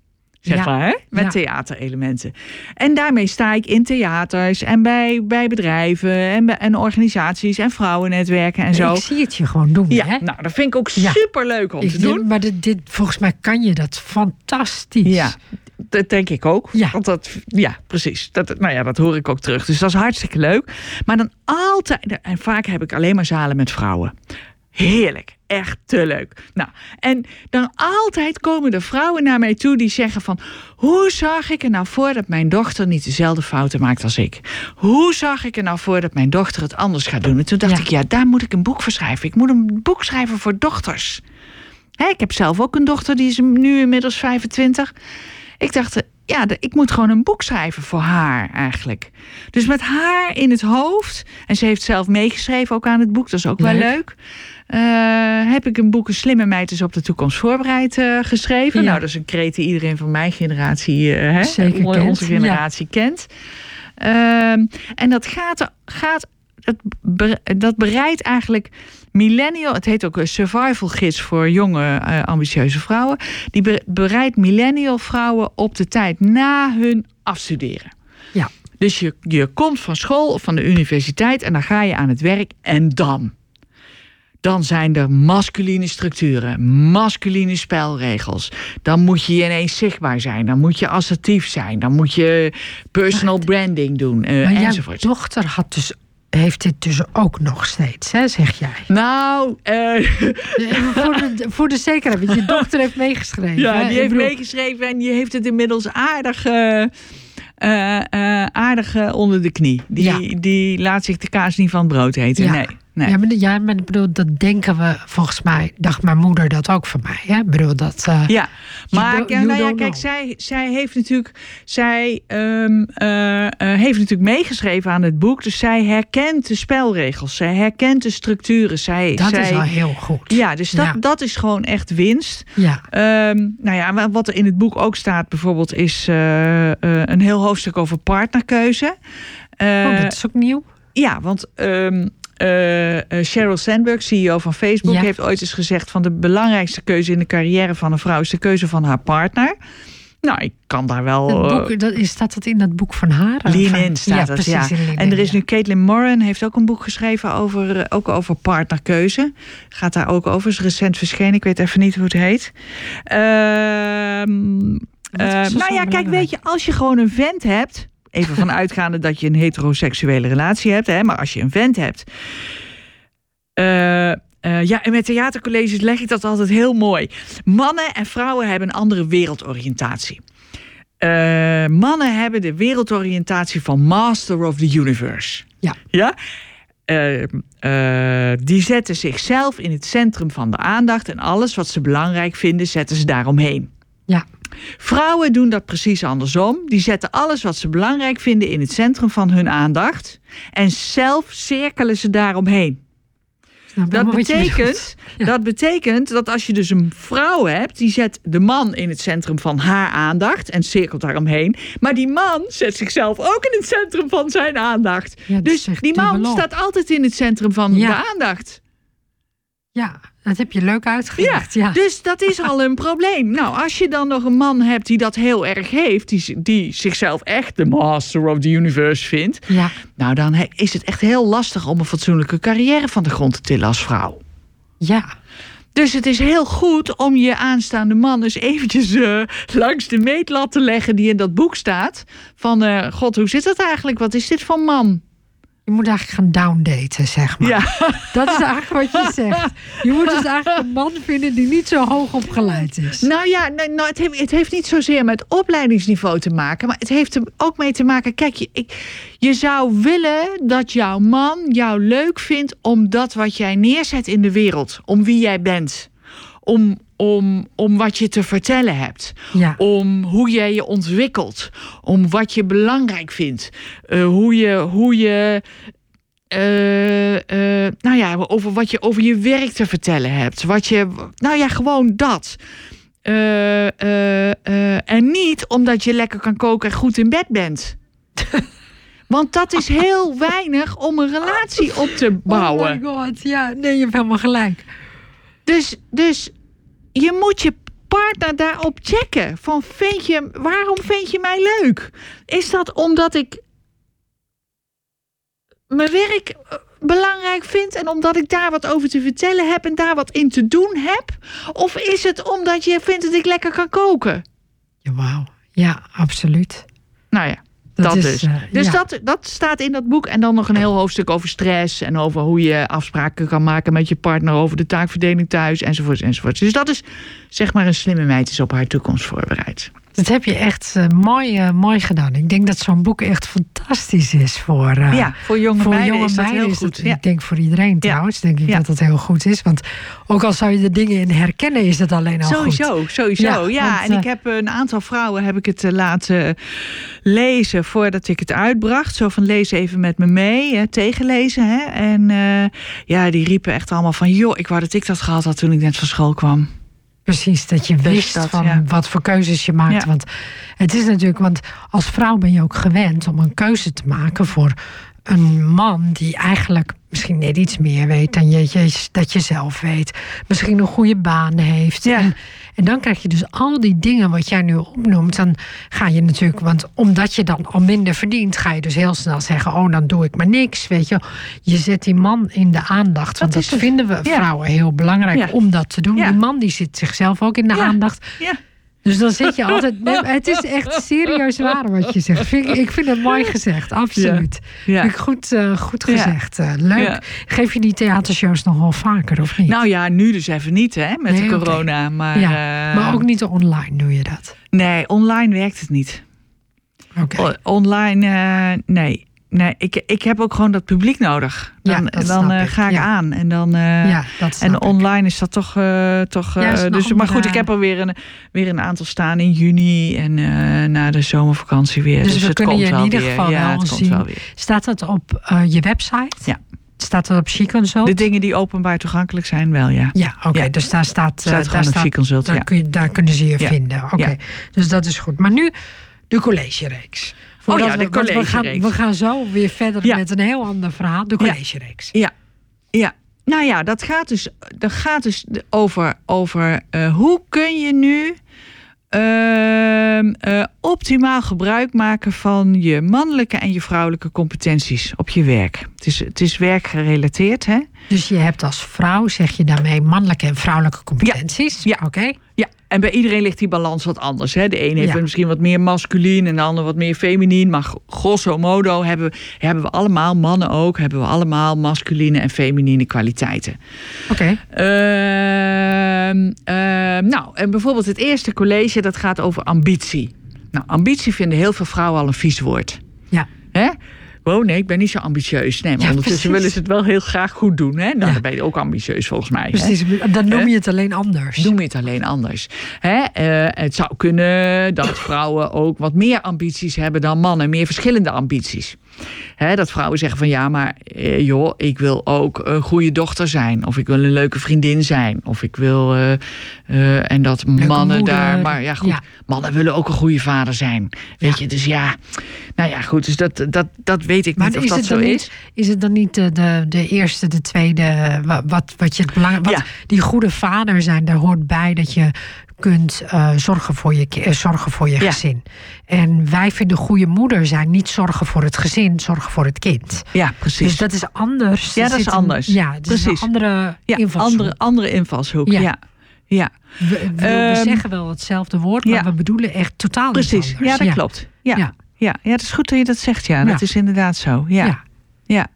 Zeg Ja. maar, hè? met Ja. theaterelementen. En daarmee sta ik in theaters en bij, bij bedrijven en, bij, en organisaties en vrouwennetwerken en zo. Ik zie het je gewoon doen. Ja, hè? nou, dat vind ik ook Ja. super leuk om Ik- te doen. Maar dit, dit, volgens mij kan je dat fantastisch. Ja, dat denk ik ook. Ja. Want dat, ja, precies. Dat, nou ja, dat hoor ik ook terug. Dus dat is hartstikke leuk. Maar dan altijd, en vaak heb ik alleen maar zalen met vrouwen. Heerlijk. Echt te leuk. Nou, en dan altijd komen er vrouwen naar mij toe die zeggen van... hoe zag ik er nou voor dat mijn dochter niet dezelfde fouten maakt als ik? Hoe zag ik er nou voor dat mijn dochter het anders gaat doen? En toen dacht Ja. ik, ja, daar moet ik een boek voor schrijven. Ik moet een boek schrijven voor dochters. Hè, ik heb zelf ook een dochter, die is nu inmiddels 25. Ik dacht, ja, ik moet gewoon een boek schrijven voor haar eigenlijk. Dus met haar in het hoofd, en ze heeft zelf meegeschreven ook aan het boek, dat is ook wel Leuk. Eh, heb ik een boek Een slimme meid is op de toekomst voorbereid eh, geschreven. Ja. Nou, dat is een kreet die iedereen van mijn generatie, eh, hè, Zeker kent, onze generatie kent. Ehm, en dat gaat, gaat het, be- dat bereidt eigenlijk millennial, het heet ook een survival gids voor jonge ambitieuze vrouwen. Die be- bereidt millennial vrouwen op de tijd na hun afstuderen. Ja. Dus je, je komt van school of van de universiteit en dan ga je aan het werk en dan. Dan zijn er masculine structuren, masculine spelregels. Dan moet je ineens zichtbaar zijn, dan moet je assertief zijn, dan moet je personal branding doen, uh, maar enzovoort. Jouw dochter had dus heeft dit dus ook nog steeds, hè, zeg jij? Nou, uh... voor, de, voor de zekerheid, want je dochter heeft meegeschreven. Ja, die heeft meegeschreven en die heeft het inmiddels aardig. Uh, uh, aardig onder de knie. Die, die laat zich de kaas niet van het brood eten. Nee. Nee. Ja, maar, ja, maar ik bedoel, dat denken we volgens mij, dacht mijn moeder dat ook van mij. Hè? Bedoel, dat, uh, ja, maar ja, nou ja, kijk, zij, zij heeft natuurlijk, zij, um, uh, uh, heeft natuurlijk meegeschreven aan het boek. Dus zij herkent de spelregels, zij herkent de structuren. Zij, dat zij, is wel heel goed. Ja, dus dat, ja. dat is gewoon echt winst. Ja. Um, nou ja, wat er in het boek ook staat bijvoorbeeld, is een heel hoofdstuk over partnerkeuze. oh, dat is ook nieuw. Ja, want. Um, uh, Sheryl Sandberg, CEO van Facebook, ja. heeft ooit eens gezegd: van de belangrijkste keuze in de carrière van een vrouw is de keuze van haar partner. Nou, ik kan daar wel. Het boek, dat, staat dat in dat boek van haar? Lean in staat ja, dat, ja. In en er is nu Caitlin Moran, heeft ook een boek geschreven over, ook over partnerkeuze. Gaat daar ook over, is recent verschenen. Ik weet even niet hoe het heet. Uh, nou ja, kijk, weet je, als je gewoon een vent hebt even van uitgaande dat je een heteroseksuele relatie hebt. Hè, maar als je een vent hebt. Uh, uh, ja, en met theatercolleges leg ik dat altijd heel mooi. Mannen en vrouwen hebben een andere wereldoriëntatie. Uh, mannen hebben de wereldoriëntatie van Master of the Universe. Ja. ja? die zetten zichzelf in het centrum van de aandacht en alles wat ze belangrijk vinden, zetten ze daaromheen. Ja. Vrouwen doen dat precies andersom. Die zetten alles wat ze belangrijk vinden in het centrum van hun aandacht. En zelf cirkelen ze daaromheen. Nou, dat, betekent, ja. dat betekent dat als je dus een vrouw hebt, die zet de man in het centrum van haar aandacht en cirkelt daaromheen. Maar die man zet zichzelf ook in het centrum van zijn aandacht. Ja, dus die man staat altijd in het centrum van ja. de aandacht. Ja, dat heb je leuk uitgelegd. Ja, Dus dat is al een probleem. Nou, als je dan nog een man hebt die dat heel erg heeft, die, die zichzelf echt de master of the universe vindt, ja. nou dan is het echt heel lastig om een fatsoenlijke carrière van de grond te tillen als vrouw. Ja. Dus het is heel goed om je aanstaande man eens eventjes uh, langs de meetlat te leggen die in dat boek staat. Van, uh, god, hoe zit dat eigenlijk? Wat is dit voor man? Je moet eigenlijk gaan downdaten, zeg maar. Ja. Dat is eigenlijk wat je zegt. Je moet dus eigenlijk een man vinden die niet zo hoog opgeleid is. Nou ja, nou, het, heeft, het heeft niet zozeer met opleidingsniveau te maken. Maar het heeft er ook mee te maken. Kijk, je, ik, je zou willen dat jouw man jou leuk vindt om dat wat jij neerzet in de wereld. Om wie jij bent. Om, om, om wat je te vertellen hebt. Ja. Om hoe jij je ontwikkelt. Om wat je belangrijk vindt. Uh, hoe je. Hoe je uh, uh, nou ja, over wat je over je werk te vertellen hebt. Wat je. Nou ja, gewoon dat. en niet omdat je lekker kan koken en goed in bed bent. Want dat is heel weinig om een relatie op te bouwen. Oh my god, ja, nee, je hebt helemaal gelijk. Dus, dus je moet je partner daarop checken. Van vind je, waarom vind je mij leuk? Is dat omdat ik mijn werk belangrijk vind en omdat ik daar wat over te vertellen heb en daar wat in te doen heb? Of is het omdat je vindt dat ik lekker kan koken? Ja, wauw. Ja, absoluut. Nou ja. Dat, dat is, dus. Dus ja. dat, dat staat in dat boek. En dan nog een heel hoofdstuk over stress. En over hoe je afspraken kan maken met je partner. Over de taakverdeling thuis. Enzovoorts, enzovoorts. Dus dat is zeg maar een slimme meid is op haar toekomst voorbereid. Dat heb je echt uh, mooi, uh, mooi gedaan. Ik denk dat zo'n boek echt fantastisch is voor, uh, ja, voor jonge voor meiden jonge is dat meiden heel is goed. dat- ja. Ik denk voor iedereen trouwens, denk ik Ja. dat dat heel goed is. Want ook al zou je de dingen in herkennen, is het alleen al goed. Sowieso, sowieso. Ja, Ja, want, en ik eh, heb een aantal vrouwen heb ik het eh, laten lezen voordat ik het uitbracht. Zo van lees even met me mee, hè, tegenlezen. Hè. En eh, ja, die riepen echt allemaal van... joh, ik wou dat ik dat gehad had toen ik net van school kwam. Precies, dat je Dus wist dat, van ja. wat voor keuzes je maakt. Ja. Want het is natuurlijk, want als vrouw ben je ook gewend om een keuze te maken voor een man die eigenlijk misschien net iets meer weet dan je, je, dat je zelf weet. Misschien een goede baan heeft. Ja. En, en dan krijg je dus al die dingen wat jij nu opnoemt. Dan ga je natuurlijk, want omdat je dan al minder verdient, ga je dus heel snel zeggen: Oh, dan doe ik maar niks. Weet je, je zet die man in de aandacht. Want Dat vinden we Ja. vrouwen heel belangrijk Ja. om dat te doen. Die man die zit zichzelf ook in de aandacht. Ja. Dus dan zit je altijd. Maar het is echt serieus waar wat je zegt. Vind ik, ik vind het mooi gezegd, absoluut. Ja. Vind ik goed, eh, goed Ja. gezegd. Eh, leuk. Ja. Geef je die theatershows nog wel vaker, of niet? Nou ja, nu dus even niet hè, met Nee, de corona. Maar, ja, eh, maar ook niet online doe je dat. Nee, online werkt het niet. Oké. Online, nee. Nee, ik, ik heb ook gewoon dat publiek nodig. Ja, Dan, dat dan eh, ga ik ja. aan. En dan. eh, ja, dat En ik. online is dat toch. eh, toch Ja, dus, maar goed, ik heb er weer een, weer een aantal staan in juni en na de zomervakantie weer. Dus Dus, we het kunnen komt je in ieder geval ja, wel zien. wel weer. Staat dat op je website? Ja. Staat dat op She Consult? De dingen die openbaar toegankelijk zijn, wel ja. Ja, oké. Ja. Dus daar staat. Staat daar staat- Consult, daar, ja. kun je, daar kunnen ze je Ja. vinden. Oké. Ja. Dus dat is goed. Maar nu de collegereeks. Voordat Oh ja, de we, we gaan, we gaan zo weer verder Ja. met een heel ander verhaal. De Ja. collegereeks. Ja, ja. Nou ja, dat gaat dus, dat gaat dus over, over eh, hoe kun je nu ehm, eh, optimaal gebruik maken van je mannelijke en je vrouwelijke competenties op je werk. Het is, het is werkgerelateerd, hè? Dus je hebt als vrouw, zeg je daarmee, mannelijke en vrouwelijke competenties. Ja. Oké. Ja, en bij iedereen ligt die balans wat anders. Hè? De een heeft Ja. misschien wat meer masculien en de ander wat meer feminien. Maar grosso modo hebben, hebben we allemaal, mannen ook, hebben we allemaal masculine en feminine kwaliteiten. Oké. Ehm, ehm, nou, en bijvoorbeeld het eerste college dat gaat over ambitie. Nou, ambitie vinden heel veel vrouwen al een vies woord. Ja. Hè? Oh nee, ik ben niet zo ambitieus. Nee, maar Ja, ondertussen precies. willen ze het wel heel graag goed doen. Hè? Nou, Ja. dan ben je ook ambitieus volgens mij. hè? Precies. Dan noem je het alleen anders. Doen we het alleen anders. Hè? Eh, het zou kunnen dat vrouwen ook wat meer ambities hebben dan mannen. Meer verschillende ambities. Hè, dat vrouwen zeggen van ja, maar eh, joh, ik wil ook een goede dochter zijn. Of ik wil een leuke vriendin zijn. Of ik wil. eh, eh, en dat mannen moeder. daar. Maar ja, goed. Ja. Mannen willen ook een goede vader zijn. Weet je, dus ja. Nou ja, goed. Dus dat, dat, dat weet ik Maar niet of dat zo is. niet, is het dan niet de, de, de eerste, de tweede, wa- wat, wat je het belangrijk... Wat Ja. Die goede vader zijn, daar hoort bij dat je kunt eh, zorgen voor je, eh, zorgen voor je Ja. gezin. En wij vinden goede moeder zijn niet zorgen voor het gezin, zorgen voor het kind. Ja, precies. Dus dat is anders. Ja, dat is een- anders. ja, het is Precies. een andere ja, invalshoek. andere, andere invalshoek. Ja. Ja. ja. We, we- we Ehm, zeggen wel hetzelfde woord, maar we bedoelen echt totaal iets Precies, anders. ja, dat klopt. Ja. Ja. Ja. Dat is goed dat je dat zegt. Ja, Ja. dat is inderdaad zo. Ja. Ja.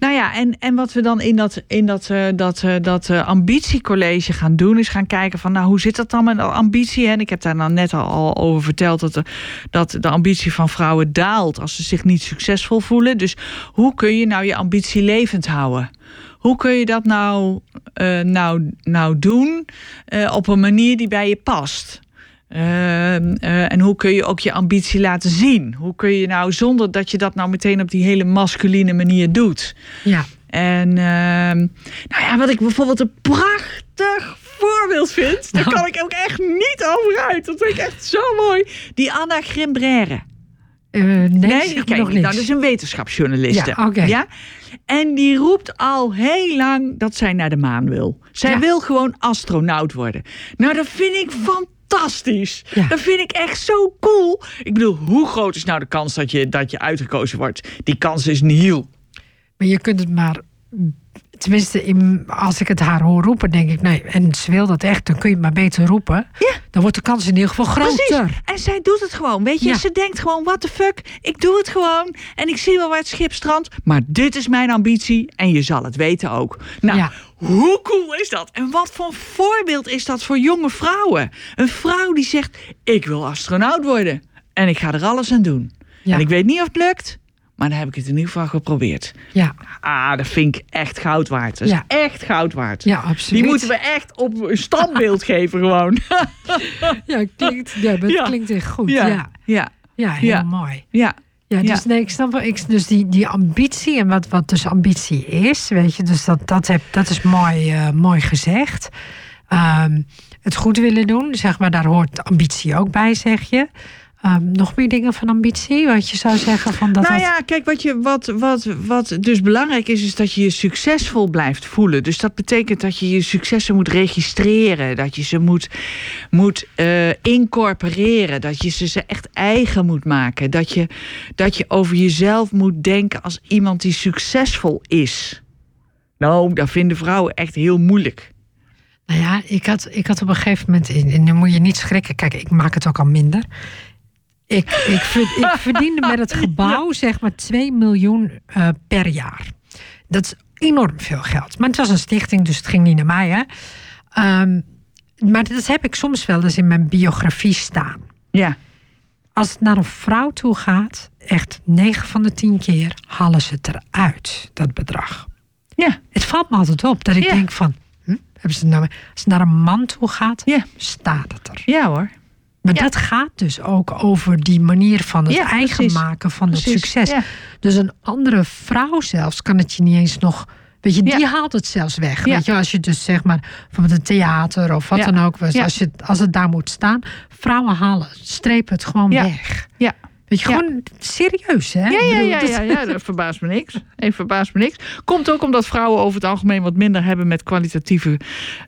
Nou ja, en, en wat we dan in dat, in dat, eh, dat, eh, dat eh, ambitiecollege gaan doen, is gaan kijken van, nou, hoe zit dat dan met ambitie? En ik heb daar nou net al, over verteld dat de, dat de ambitie van vrouwen daalt als ze zich niet succesvol voelen. Dus hoe kun je nou je ambitie levend houden? Hoe kun je dat nou, nou, nou doen op een manier die bij je past? Ehm, eh, en hoe kun je ook je ambitie laten zien? Hoe kun je nou, zonder dat je dat nou meteen op die hele masculine manier doet? Ja. En ehm, nou ja, wat ik bijvoorbeeld een prachtig voorbeeld vind, daar kan ik ook echt niet over uit. Dat vind ik echt zo mooi. Die Anna Grimbraire. Eh, nee, Nee, ken nog. Nou, dat is een wetenschapsjournaliste. Ja, oké. ja? En die roept al heel lang dat zij naar de maan wil. Zij Ja. wil gewoon astronaut worden. Nou, dat vind ik fantastisch. Ja. Dat vind ik echt zo cool. Ik bedoel, hoe groot is nou de kans dat je, dat je uitgekozen wordt? Die kans is nihil. Maar je kunt het maar. Tenminste, in, als ik het haar hoor roepen, denk ik, nee, en ze wil dat echt, dan kun je het maar beter roepen. Ja. Dan wordt de kans in ieder geval groter. Precies. En zij doet het gewoon. Weet je, Ja. ze denkt gewoon: what the fuck? Ik doe het gewoon. En ik zie wel waar het schip strandt. Maar dit is mijn ambitie. En je zal het weten ook. Nou, Ja. Hoe cool is dat? En wat voor voorbeeld is dat voor jonge vrouwen? Een vrouw die zegt: Ik wil astronaut worden. En ik ga er alles aan doen. Ja. En ik weet niet of het lukt. Maar dan heb ik het in ieder geval geprobeerd. Ja, Ah, dat vind ik echt goud waard. Dat is Ja. echt goud waard. ja, absoluut. Die moeten we echt op een standbeeld geven gewoon. Ja, klinkt, ja, dat Ja. klinkt echt goed. Ja, ja, ja, heel mooi. ja. Ja, dus Ja. nee, ik snap wel. Ik, dus die, die ambitie en wat, wat dus ambitie is, weet je, dus dat, dat, heb, dat is mooi, eh, mooi gezegd. Ehm, het goed willen doen, zeg maar, daar hoort ambitie ook bij, zeg je. Ehm, nog meer dingen van ambitie? Wat je zou zeggen van dat. Nou dat- ja, kijk, wat, je, wat, wat, wat dus belangrijk is, is dat je je succesvol blijft voelen. Dus dat betekent dat je je successen moet registreren. Dat je ze moet, moet eh, incorporeren. Dat je ze, ze echt eigen moet maken. Dat je, dat je over jezelf moet denken als iemand die succesvol is. Nou, dat vinden vrouwen echt heel moeilijk. Nou ja, ik had, ik had op een gegeven moment. En nu moet je niet schrikken. Kijk, ik maak het ook al minder. Ik, ik, ik verdiende met het gebouw zeg maar 2 miljoen eh, per jaar. Dat is enorm veel geld. Maar het was een stichting, dus het ging niet naar mij. Hè? Ehm, maar dat heb ik soms wel eens in mijn biografie staan. Ja, Als het naar een vrouw toe gaat, echt 9 van de 10 keer halen ze het eruit, dat bedrag. ja, Het valt me altijd op dat ik Ja. denk van, hm, hebben ze het nou, als het naar een man toe gaat, ja, staat het er. ja hoor. Maar Ja. dat gaat dus ook over die manier van het Ja, eigen precies. maken van het Precies, succes. ja. Dus een andere vrouw zelfs kan het je niet eens nog. Weet je, die haalt het zelfs weg. Weet je, als je dus zeg maar bijvoorbeeld een theater of wat dan ook, was, als, je, als het daar moet staan, vrouwen halen, strepen het gewoon weg. Ja. Weet je, Ja. gewoon serieus, hè? Ja, ja, ja, dat- ja, ja, dat verbaast me niks. Even verbaast me niks. Komt ook omdat vrouwen over het algemeen wat minder hebben met kwalitatieve,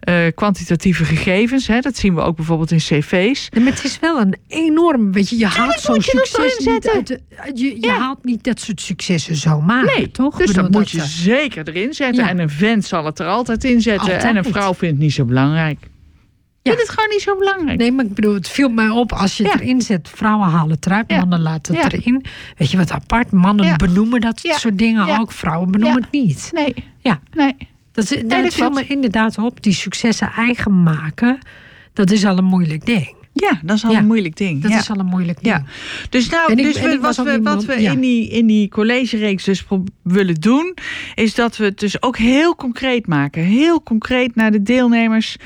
eh, kwantitatieve gegevens. Hè. Dat zien we ook bijvoorbeeld in cv's. Nee, maar het is wel een enorm, weet je, je haalt zo'n succes niet zetten. uit de- je, je Ja. haalt niet dat soort successen zomaar, Nee, toch? Dus dat moet je eh, zeker erin zetten. Ja. En een vent zal het er altijd in zetten. Altijd. En een vrouw vindt het niet zo belangrijk. Ja. Vindt het gewoon niet zo belangrijk. Nee, maar ik bedoel, het viel mij op als je het Ja. erin zet. Vrouwen halen het eruit, Ja. mannen laten het erin. Weet je wat apart? Mannen benoemen dat soort dingen ook. Vrouwen benoemen het niet. Nee, Ja, nee. dat, is, dat, dat viel me inderdaad op. Die successen eigen maken, dat is al een moeilijk ding. Ja, dat is al Ja. een moeilijk ding. Dat ja. is al een moeilijk ding. Ja, dus, nou, ik- dus we- wat, we, wat we in die, in die collegereeks dus willen doen, is dat we het dus ook heel concreet maken. Heel concreet naar de deelnemers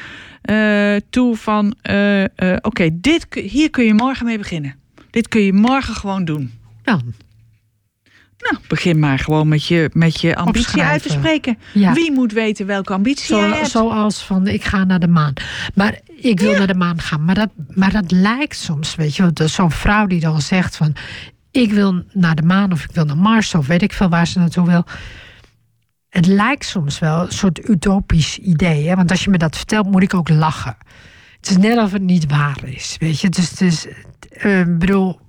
eh, toe van, eh, eh, oké, dit hier kun je morgen mee beginnen. Dit kun je morgen gewoon doen. Dan, Nou, begin maar gewoon met je, met je ambitie Opschrijven. uit te spreken. Ja. Wie moet weten welke ambitie Zo, jij hebt? zoals van, ik ga naar de maan. Maar ik wil naar de maan gaan. Maar dat, maar dat lijkt soms, weet je Zo'n vrouw die dan zegt van... ik wil naar de maan of ik wil naar Mars... of weet ik veel waar ze naartoe wil. Het lijkt soms wel een soort utopisch idee. Hè? Want als je me dat vertelt, moet ik ook lachen. Het is net of het niet waar is, weet je. Dus het is... eh, Ik bedoel...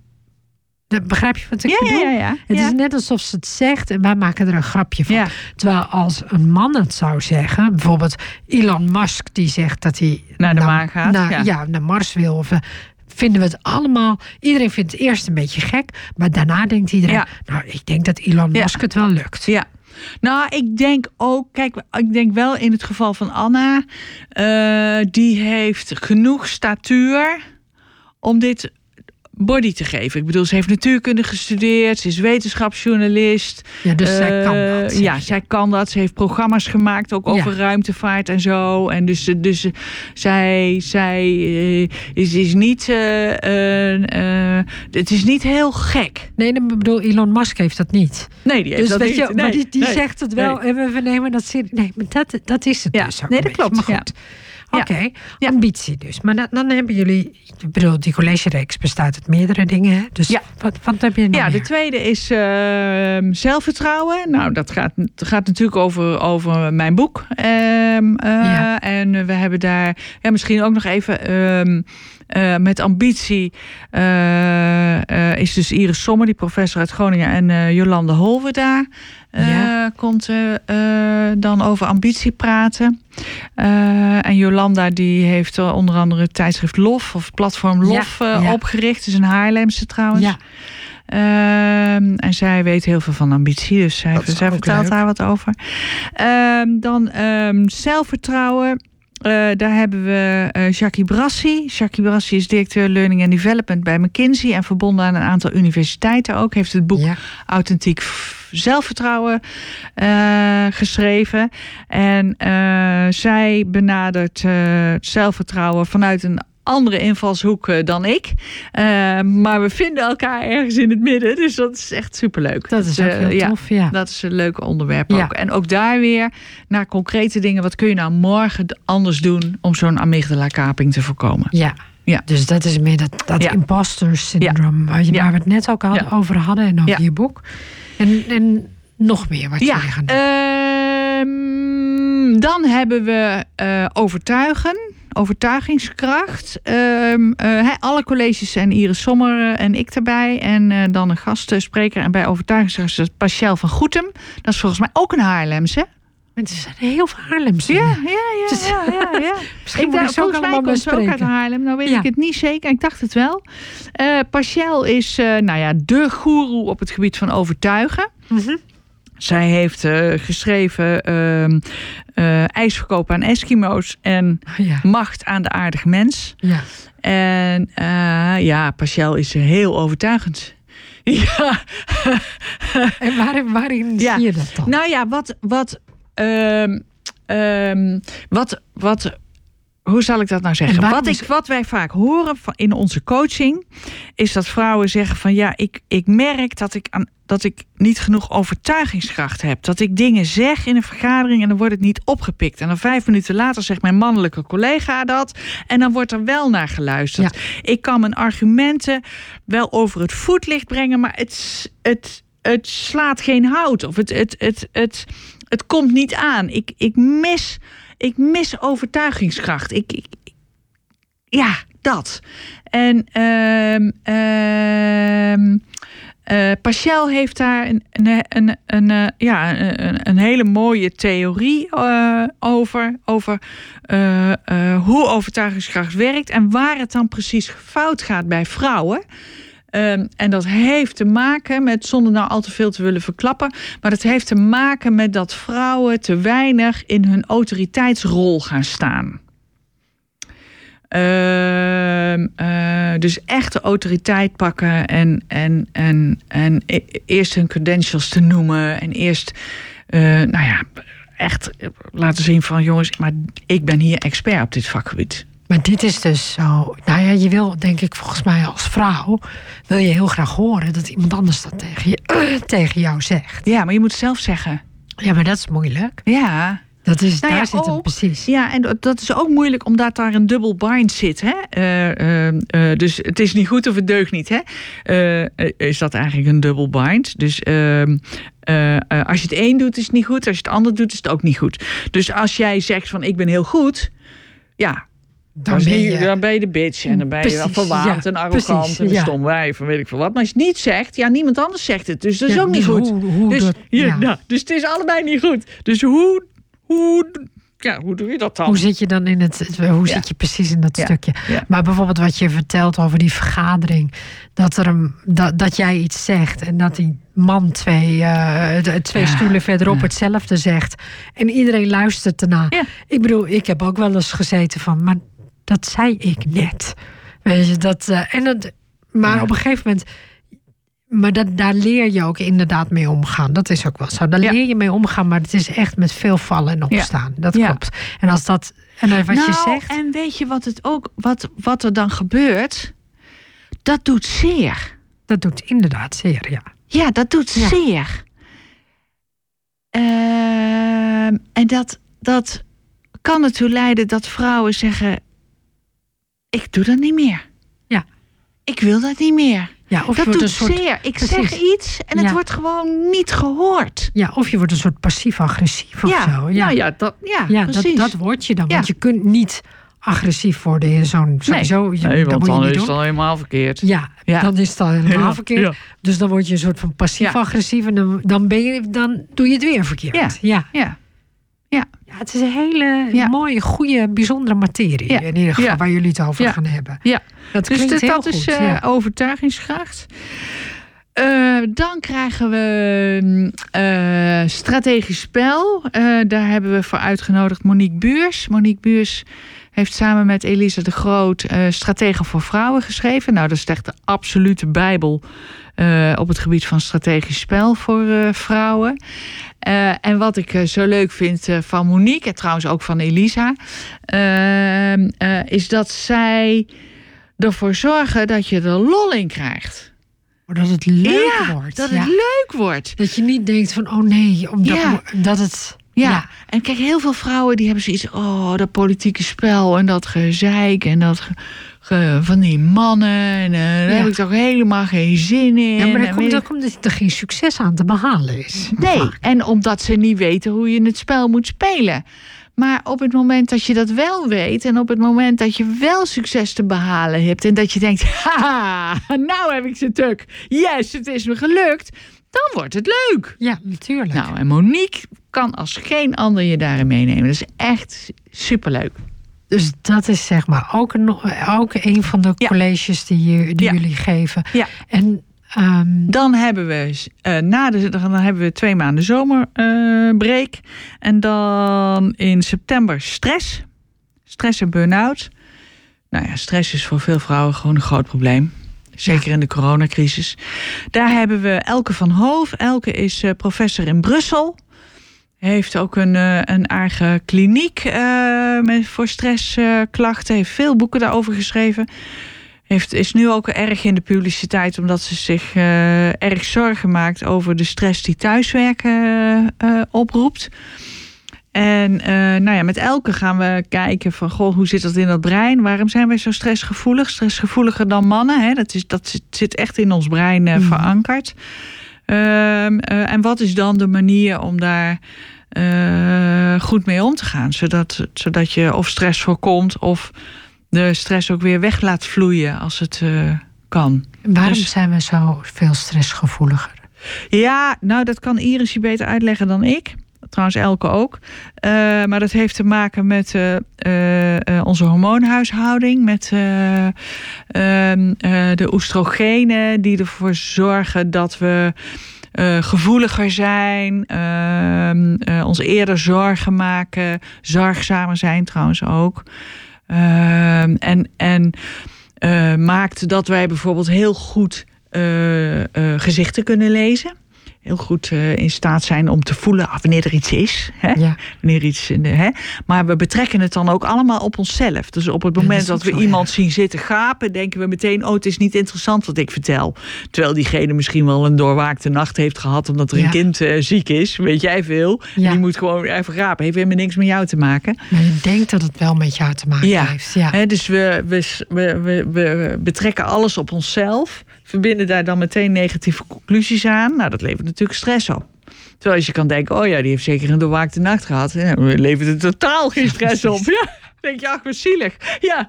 Begrijp je wat ik ja, bedoel? ja, ja. Het is net alsof ze het zegt en wij maken er een grapje van. Terwijl als een man het zou zeggen, bijvoorbeeld Elon Musk die zegt dat hij Naar de maan gaat, naar, ja. naar Mars wil. Of, eh, vinden we het allemaal. Iedereen vindt het eerst een beetje gek, maar daarna denkt iedereen: Ja. Nou, ik denk dat Elon Ja. Musk het wel lukt. Ja. Nou, ik denk ook, kijk, ik denk wel in het geval van Anna, eh, die heeft genoeg statuur om dit body te geven. Ik bedoel, ze heeft natuurkunde gestudeerd, ze is wetenschapsjournalist. Ja, dus zij kan Eh, dat. zeg Ja, zij kan dat. Ze heeft programma's gemaakt, ook over ruimtevaart en zo. En dus, dus zij, zij eh, is, is niet, eh, het is niet heel gek. Nee, maar ik bedoel, Elon Musk heeft dat niet. Nee, die heeft Dus dat weet niet. je, maar Nee, die, die nee, zegt het wel. nee. En we- nemen dat serieus. Nee, maar dat, dat is het Ja, dus nee, dat klopt, Maar goed. Ja. Oké, Ja. ambitie dus. Maar dan, dan hebben jullie, ik bedoel, die collegereeks bestaat uit meerdere dingen. Hè? Dus Ja. wat, wat heb je nog Ja, de tweede is ehm, zelfvertrouwen. Nou, dat gaat, gaat natuurlijk over, over mijn boek. Ehm, eh, Ja. En we hebben daar ja, misschien ook nog even ehm, eh, met ambitie. eh, eh, is dus Iris Sommer, die professor uit Groningen, en Jolande Holve daar. Ja. Komt dan over ambitie praten. En Jolanda die heeft onder andere het tijdschrift Lof of platform Lof Ja, ja. opgericht. Het is een Haarlemse trouwens. Ja, Ehm, en zij weet heel veel van ambitie, dus zij, vertelt leuk. daar wat over. Ehm, dan ehm, zelfvertrouwen. Eh, daar hebben we eh Jackie Brassi. Jackie Brassi is directeur Learning and Development bij McKinsey en verbonden aan een aantal universiteiten ook. Heeft het boek ja. Authentiek Zelfvertrouwen eh, geschreven. En zij benadert het zelfvertrouwen vanuit een andere invalshoek eh, dan ik. Eh, maar we vinden elkaar ergens in het midden. Dus dat is echt superleuk. Dat is ook eh, heel ja, tof, ja. dat is een leuke onderwerp Ja. ook. En ook daar weer naar concrete dingen. Wat kun je nou morgen anders doen om zo'n amygdala-kaping te voorkomen? Ja, Ja. Dus dat is meer dat, dat Ja. imposter syndrome waar, je, Ja. waar we het net ook al Ja. over hadden en over Ja. je boek. En, en nog meer wat Ja, jullie gaan doen. ehm, dan hebben we overtuigen, overtuigingskracht. Ehm, eh, alle colleges zijn Iris Sommer en ik erbij. En eh, dan een gastspreker. En bij overtuigingskracht Pascal van Goetem. Dat is volgens mij ook een Haarlemse. Mensen zijn heel veel Haarlemse. Ja, ja, ja. Ja, ja, ja. Misschien Ik moet dacht, volgens mij allemaal komt ze ook uit. Haarlem. Nou weet Ja. ik het niet zeker. Ik dacht het wel. Eh Pascal is eh, nou ja, de goeroe op het gebied van overtuigen. Mhm. Zij heeft eh, geschreven eh, ijsverkoop aan Eskimo's en Ja, macht aan de aardige mens. ja. En eh, ja, Pascal is heel overtuigend. Ja, En waarin, waarin Ja. zie je dat dan? nou ja, wat, wat, ehm, ehm, wat, wat, hoe zal ik dat nou zeggen? Wat, ik, wat wij vaak horen van- in onze coaching, is dat vrouwen zeggen van ja, ik, ik merk dat ik, aan, dat ik niet genoeg overtuigingskracht heb. Dat ik dingen zeg in een vergadering en dan wordt het niet opgepikt. En dan vijf minuten later zegt mijn mannelijke collega dat. En dan wordt er wel naar geluisterd. Ik kan mijn argumenten wel over het voetlicht brengen, maar het, het, het slaat geen hout. Of het, het, het, het, het komt niet aan. Ik, ik, mis, ik mis overtuigingskracht. Ik, ik, ja, dat. En Pascal heeft daar een, een, een, een, eh, ja, een, een hele mooie theorie eh, over. Over hoe overtuigingskracht werkt en waar het dan precies fout gaat bij vrouwen. Ehm, en dat heeft te maken met, zonder nou al te veel te willen verklappen, maar dat heeft te maken met dat vrouwen te weinig in hun autoriteitsrol gaan staan. Eh, dus echt de autoriteit pakken en, en, en, en e- eerst hun credentials te noemen. En eerst, eh, nou ja, echt laten zien van jongens, maar ik ben hier expert op dit vakgebied. Maar dit is dus zo. Nou ja, je wil denk ik volgens mij als vrouw. wil je heel graag horen dat iemand anders dat tegen, je, tegen jou zegt. Ja, maar je moet het zelf zeggen. Ja, maar dat is moeilijk. Ja, Dat is, Nou ja, daar zit het ook- precies. Ja, en dat- is ook moeilijk omdat daar een dubbel bind zit. Hè? Eh, eh, eh, dus het is niet goed of het deugt niet. Hè? Is dat eigenlijk een dubbel bind? Dus ehm, eh, eh, als je het een doet, is het niet goed. Als je het ander doet, is het ook niet goed. Dus als jij zegt van ik ben heel goed, ja. Dan ben je- dan ben je de bitch en dan ben je wel verwaand ja, en arrogant precies, en ja. stom wijf en weet ik veel wat. Maar als je het niet zegt, ja, niemand anders zegt het. Dus dat is Ja, ook niet dus goed. hoe- dus, dat- nou, dus het is allebei niet goed. Dus hoe, hoe, ja, hoe doe je dat dan? Hoe zit je dan in het, hoe zit je precies in dat stukje? Maar bijvoorbeeld wat je vertelt over die vergadering, dat, er een, dat, dat jij iets zegt en dat die man twee, de- twee Ja. stoelen verderop hetzelfde zegt en iedereen luistert erna. Ja. Ik bedoel, ik heb ook wel eens gezeten van, maar dat zei ik net. Weet je, dat, eh, en dat, maar Ja. op een gegeven moment. Maar dat, daar leer je ook inderdaad mee omgaan. Dat is ook wel zo. Daar Ja. leer je mee omgaan, maar het is echt met veel vallen en opstaan. Dat klopt. En als dat. En wat nou, je zegt. En weet je wat, het ook, wat, wat er dan gebeurt? Dat doet zeer. Dat doet inderdaad zeer, ja. Ja, dat doet zeer. Ehm, en dat, dat kan ertoe leiden dat vrouwen zeggen: Ik doe dat niet meer. Ja. Ik wil dat niet meer. ja of je dat wordt doet een soort. zeer. Ik Precies. zeg iets en het wordt gewoon niet gehoord. Ja, of je wordt een soort passief-agressief of ja, zo. Ja, Nou ja, dat, ja, ja dat, precies. dat word je dan. Ja. Want je kunt niet agressief worden in zo'n. Sowieso, je- nee, dat want moet je dan niet is het al helemaal verkeerd. Ja, Ja. dan is het al helemaal Ja, verkeerd. ja. Dus dan word je een soort van passief-agressief en dan, dan, ben je, dan doe je het weer verkeerd. Ja. ja. Ja. Ja, het is een hele Ja. mooie, goede, bijzondere materie. Ja. In ieder geval waar jullie het over gaan hebben. Ja. Dat Dus klinkt dat, heel dat goed. is eh, ja. overtuigingskracht. Eh, dan krijgen we eh, strategisch spel. Eh, daar hebben we voor uitgenodigd Monique Buurs. Monique Buurs heeft samen met Elisa de Groot eh Strategen voor Vrouwen geschreven. Nou, dat is echt de absolute bijbel eh, op het gebied van strategisch spel voor eh, vrouwen. En wat ik zo leuk vind van Monique, en trouwens ook van Elisa, ehm, eh, is dat zij ervoor zorgen dat je er lol in krijgt. Dat het leuk ja, wordt. dat ja. het leuk wordt. Dat je niet denkt van, oh nee, omdat Ja. dat het... Ja. Ja. en kijk, heel veel vrouwen die hebben zoiets... oh, dat politieke spel en dat gezeik en dat ge- ge- van die mannen... en eh, daar Ja. heb ik toch helemaal geen zin in. Ja, maar En dat komt weet ook omdat er geen succes aan te behalen is. Nee, en omdat ze niet weten hoe je het spel moet spelen. Maar op het moment dat je dat wel weet en op het moment dat je wel succes te behalen hebt en dat je denkt, haha, nou heb ik ze tuk. Yes, het is me gelukt. Dan wordt het leuk. Ja, natuurlijk. Nou, en Monique kan als geen ander je daarin meenemen. Dat is echt superleuk. Dus dat is zeg maar ook een, ook een van de Ja. colleges die, je- die Ja. jullie geven. Ja. En ehm, Dan hebben we, eh, na de, dan hebben we twee maanden zomerbreak. en dan in september stress. Stress en burn-out. Nou ja, stress is voor veel vrouwen gewoon een groot probleem. Zeker in de coronacrisis. Daar hebben we Elke van Hoof. Elke is eh, professor in Brussel. Heeft ook een, eh, een eigen kliniek eh, met, voor stressklachten. heeft veel boeken daarover geschreven. Heeft, is nu ook erg in de publiciteit omdat ze zich erg zorgen maakt over de stress die thuiswerken oproept. En eh, nou ja, met Elke gaan we kijken van goh, hoe zit dat in dat brein? Waarom zijn wij zo stressgevoelig? Stressgevoeliger dan mannen. Hè? Dat, is, dat zit, zit echt in ons brein eh, Mhm. verankerd. Ehm, eh, en wat is dan de manier om daar goed mee om te gaan? Zodat, zodat je of stress voorkomt of de stress ook weer weg laat vloeien als het kan. waarom Dus- zijn we zo veel stressgevoeliger? Ja, nou dat kan Iris je beter uitleggen dan ik. Trouwens, Elke ook. Eh, maar dat heeft te maken met eh, eh, onze hormoonhuishouding. Met eh, ehm, eh, de oestrogenen die ervoor zorgen dat we gevoeliger zijn. ehm, eh, ons eerder zorgen maken. Zorgzamer zijn trouwens ook. Ehm, en en maakt dat wij bijvoorbeeld heel goed gezichten kunnen lezen. Heel goed eh, in staat zijn om te voelen ah, wanneer er iets is. Hè? Ja. Wanneer iets in de, hè? Maar we betrekken het dan ook allemaal op onszelf. Dus op het moment dat we zo, iemand ja. zien zitten gapen, denken we meteen: oh, het is niet interessant wat ik vertel. Terwijl diegene misschien wel een doorwaakte nacht heeft gehad omdat er Ja. een kind eh, ziek is. Weet jij veel? En. Die moet gewoon even gapen. Heeft helemaal niks met jou te maken. Maar je denkt dat het wel met jou te maken heeft. Ja. Hè, dus we, we, we, we, we betrekken alles op onszelf. Verbinden daar dan meteen negatieve conclusies aan. Nou, dat levert natuurlijk stress op. Terwijl als je kan denken, oh ja, die heeft zeker een doorwaakte nacht gehad. Ja, dan levert het totaal geen stress op. Ja, denk je, ach, wat zielig. Ja,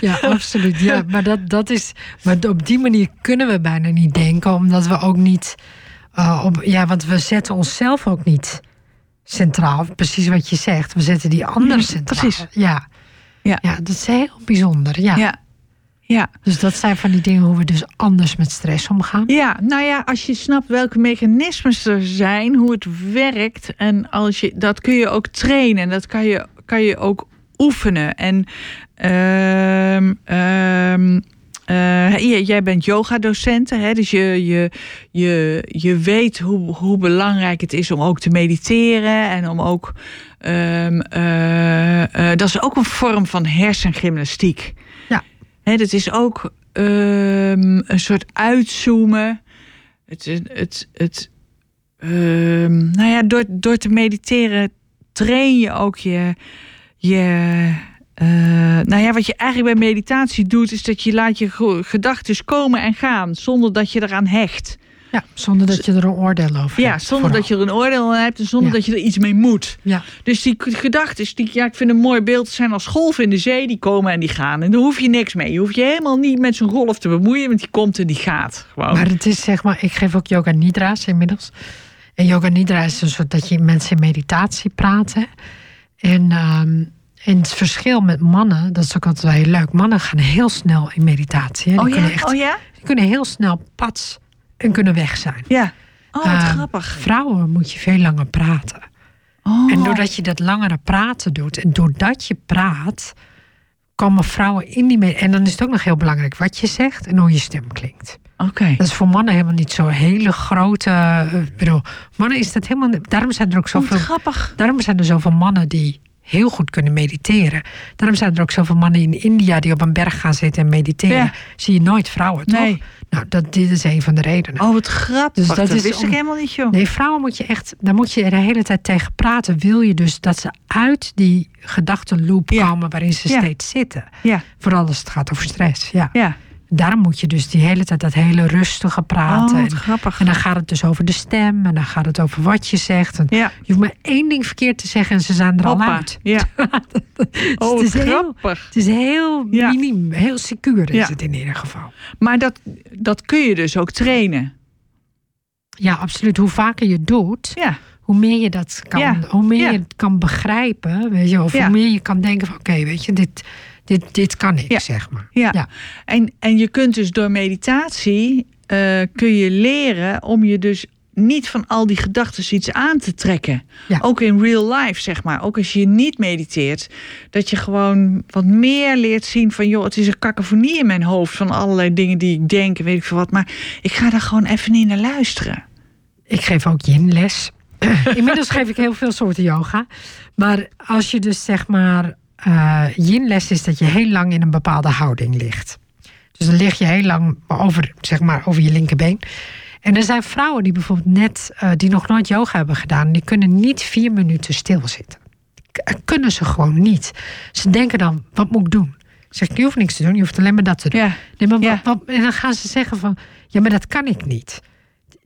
Ja, absoluut. Ja, maar, dat, dat is, maar op die manier kunnen we bijna niet denken, omdat we ook niet. eh, op, ja, want we zetten onszelf ook niet centraal. Precies wat je zegt. We zetten die ander centraal. precies. Ja. Ja. ja, dat is heel bijzonder. Ja. ja, ja. Dus dat zijn van die dingen hoe we dus anders met stress omgaan. Ja, nou ja, als je snapt welke mechanismes er zijn, hoe het werkt. En als je, dat kun je ook trainen. En dat kan je, kan je ook oefenen. En ehm, ehm, eh, jij bent yogadocent, hè? dus je, je, je, je weet hoe, hoe belangrijk het is om ook te mediteren. En om ook. ehm, eh, eh, dat is ook een vorm van hersengymnastiek. Dat is ook ehm, een soort uitzoomen. Het, het, het, ehm, nou ja, door, door te mediteren train je ook je. je eh, nou ja, wat je eigenlijk bij meditatie doet, is dat je laat je gedachten komen en gaan zonder dat je eraan hecht. Ja, zonder dat je er een oordeel over Ja, hebt. zonder vooral. dat je er een oordeel aan hebt en zonder Ja. dat je er iets mee moet. Ja, Dus die gedachten, die, ja, ik vind een mooi beeld, zijn als golven in de zee, die komen en die gaan. En daar hoef je niks mee. Je hoeft je helemaal niet met zo'n golf te bemoeien, want die komt en die gaat. Gewoon. maar het is zeg maar, ik geef ook yoga nidra's inmiddels. En yoga nidra is een soort dat je mensen in meditatie praten. En, ehm, en het verschil met mannen, dat is ook altijd wel heel leuk. Mannen gaan heel snel in meditatie. hè. Die, oh, kunnen ja? echt, oh ja? die kunnen heel snel pats en kunnen weg zijn. Ja. Oh, wat Ehm, grappig. Vrouwen moet je veel langer praten. Oh. En doordat je dat langere praten doet en doordat je praat, komen vrouwen in die. En dan is het ook nog heel belangrijk wat je zegt en hoe je stem klinkt. Oké. Dat is voor mannen helemaal niet zo hele grote. eh, ik bedoel, mannen is dat helemaal. Daarom zijn er ook Oh, wat zoveel. grappig. Daarom zijn er zoveel mannen die heel goed kunnen mediteren. Daarom zijn er ook zoveel mannen in India die op een berg gaan zitten en mediteren. Ja. Zie je nooit vrouwen, toch? Nee. Nou, dat, dit is een van de redenen. Oh, wat grappig. Dus dat dat is wist om- ik helemaal niet, joh. Nee, vrouwen moet je echt, daar moet je de hele tijd tegen praten. Wil je dus dat ze uit die gedachtenloop Ja. komen waarin ze Ja. steeds zitten? Ja, Vooral als het gaat over stress. Ja. ja. Daarom moet je dus die hele tijd dat hele rustige praten. Oh, grappig. en dan gaat het dus over de stem en dan gaat het over wat je zegt. En Ja. Je hoeft maar één ding verkeerd te zeggen en ze zijn er al uit. Ja. Dus Oh, het, is wat heel, grappig. het is heel Ja. minim, heel secuur is het in ieder geval. Maar dat, dat kun je dus ook trainen. Ja, absoluut. Hoe vaker je doet, Ja. hoe meer je dat kan, hoe meer je het kan begrijpen, weet je, of hoe meer je kan denken van, oké, weet je, dit, dit, dit kan ik, Ja. zeg maar. Ja. Ja. En, en je kunt dus door meditatie eh, kun je leren om je dus niet van al die gedachten iets aan te trekken. Ja. Ook in real life, zeg maar. Ook als je niet mediteert. Dat je gewoon wat meer leert zien van... joh, het is een cacophonie in mijn hoofd... van allerlei dingen die ik denk en weet ik veel wat. Maar ik ga daar gewoon even niet naar luisteren. Ik geef ook yin-les. Inmiddels geef ik heel veel soorten yoga. Maar als je dus zeg maar eh yin-les is dat je heel lang in een bepaalde houding ligt. Dus dan lig je heel lang over, zeg maar, over je linkerbeen. En er zijn vrouwen die bijvoorbeeld net, eh, die nog nooit yoga hebben gedaan, die kunnen niet vier minuten stilzitten. K- kunnen ze gewoon niet. Ze denken dan, wat moet ik doen? Ik zeg, je hoeft niks te doen, je hoeft alleen maar dat te doen. Ja, Nee, maar Ja. wat, wat- en dan gaan ze zeggen van, ja, maar dat kan ik niet.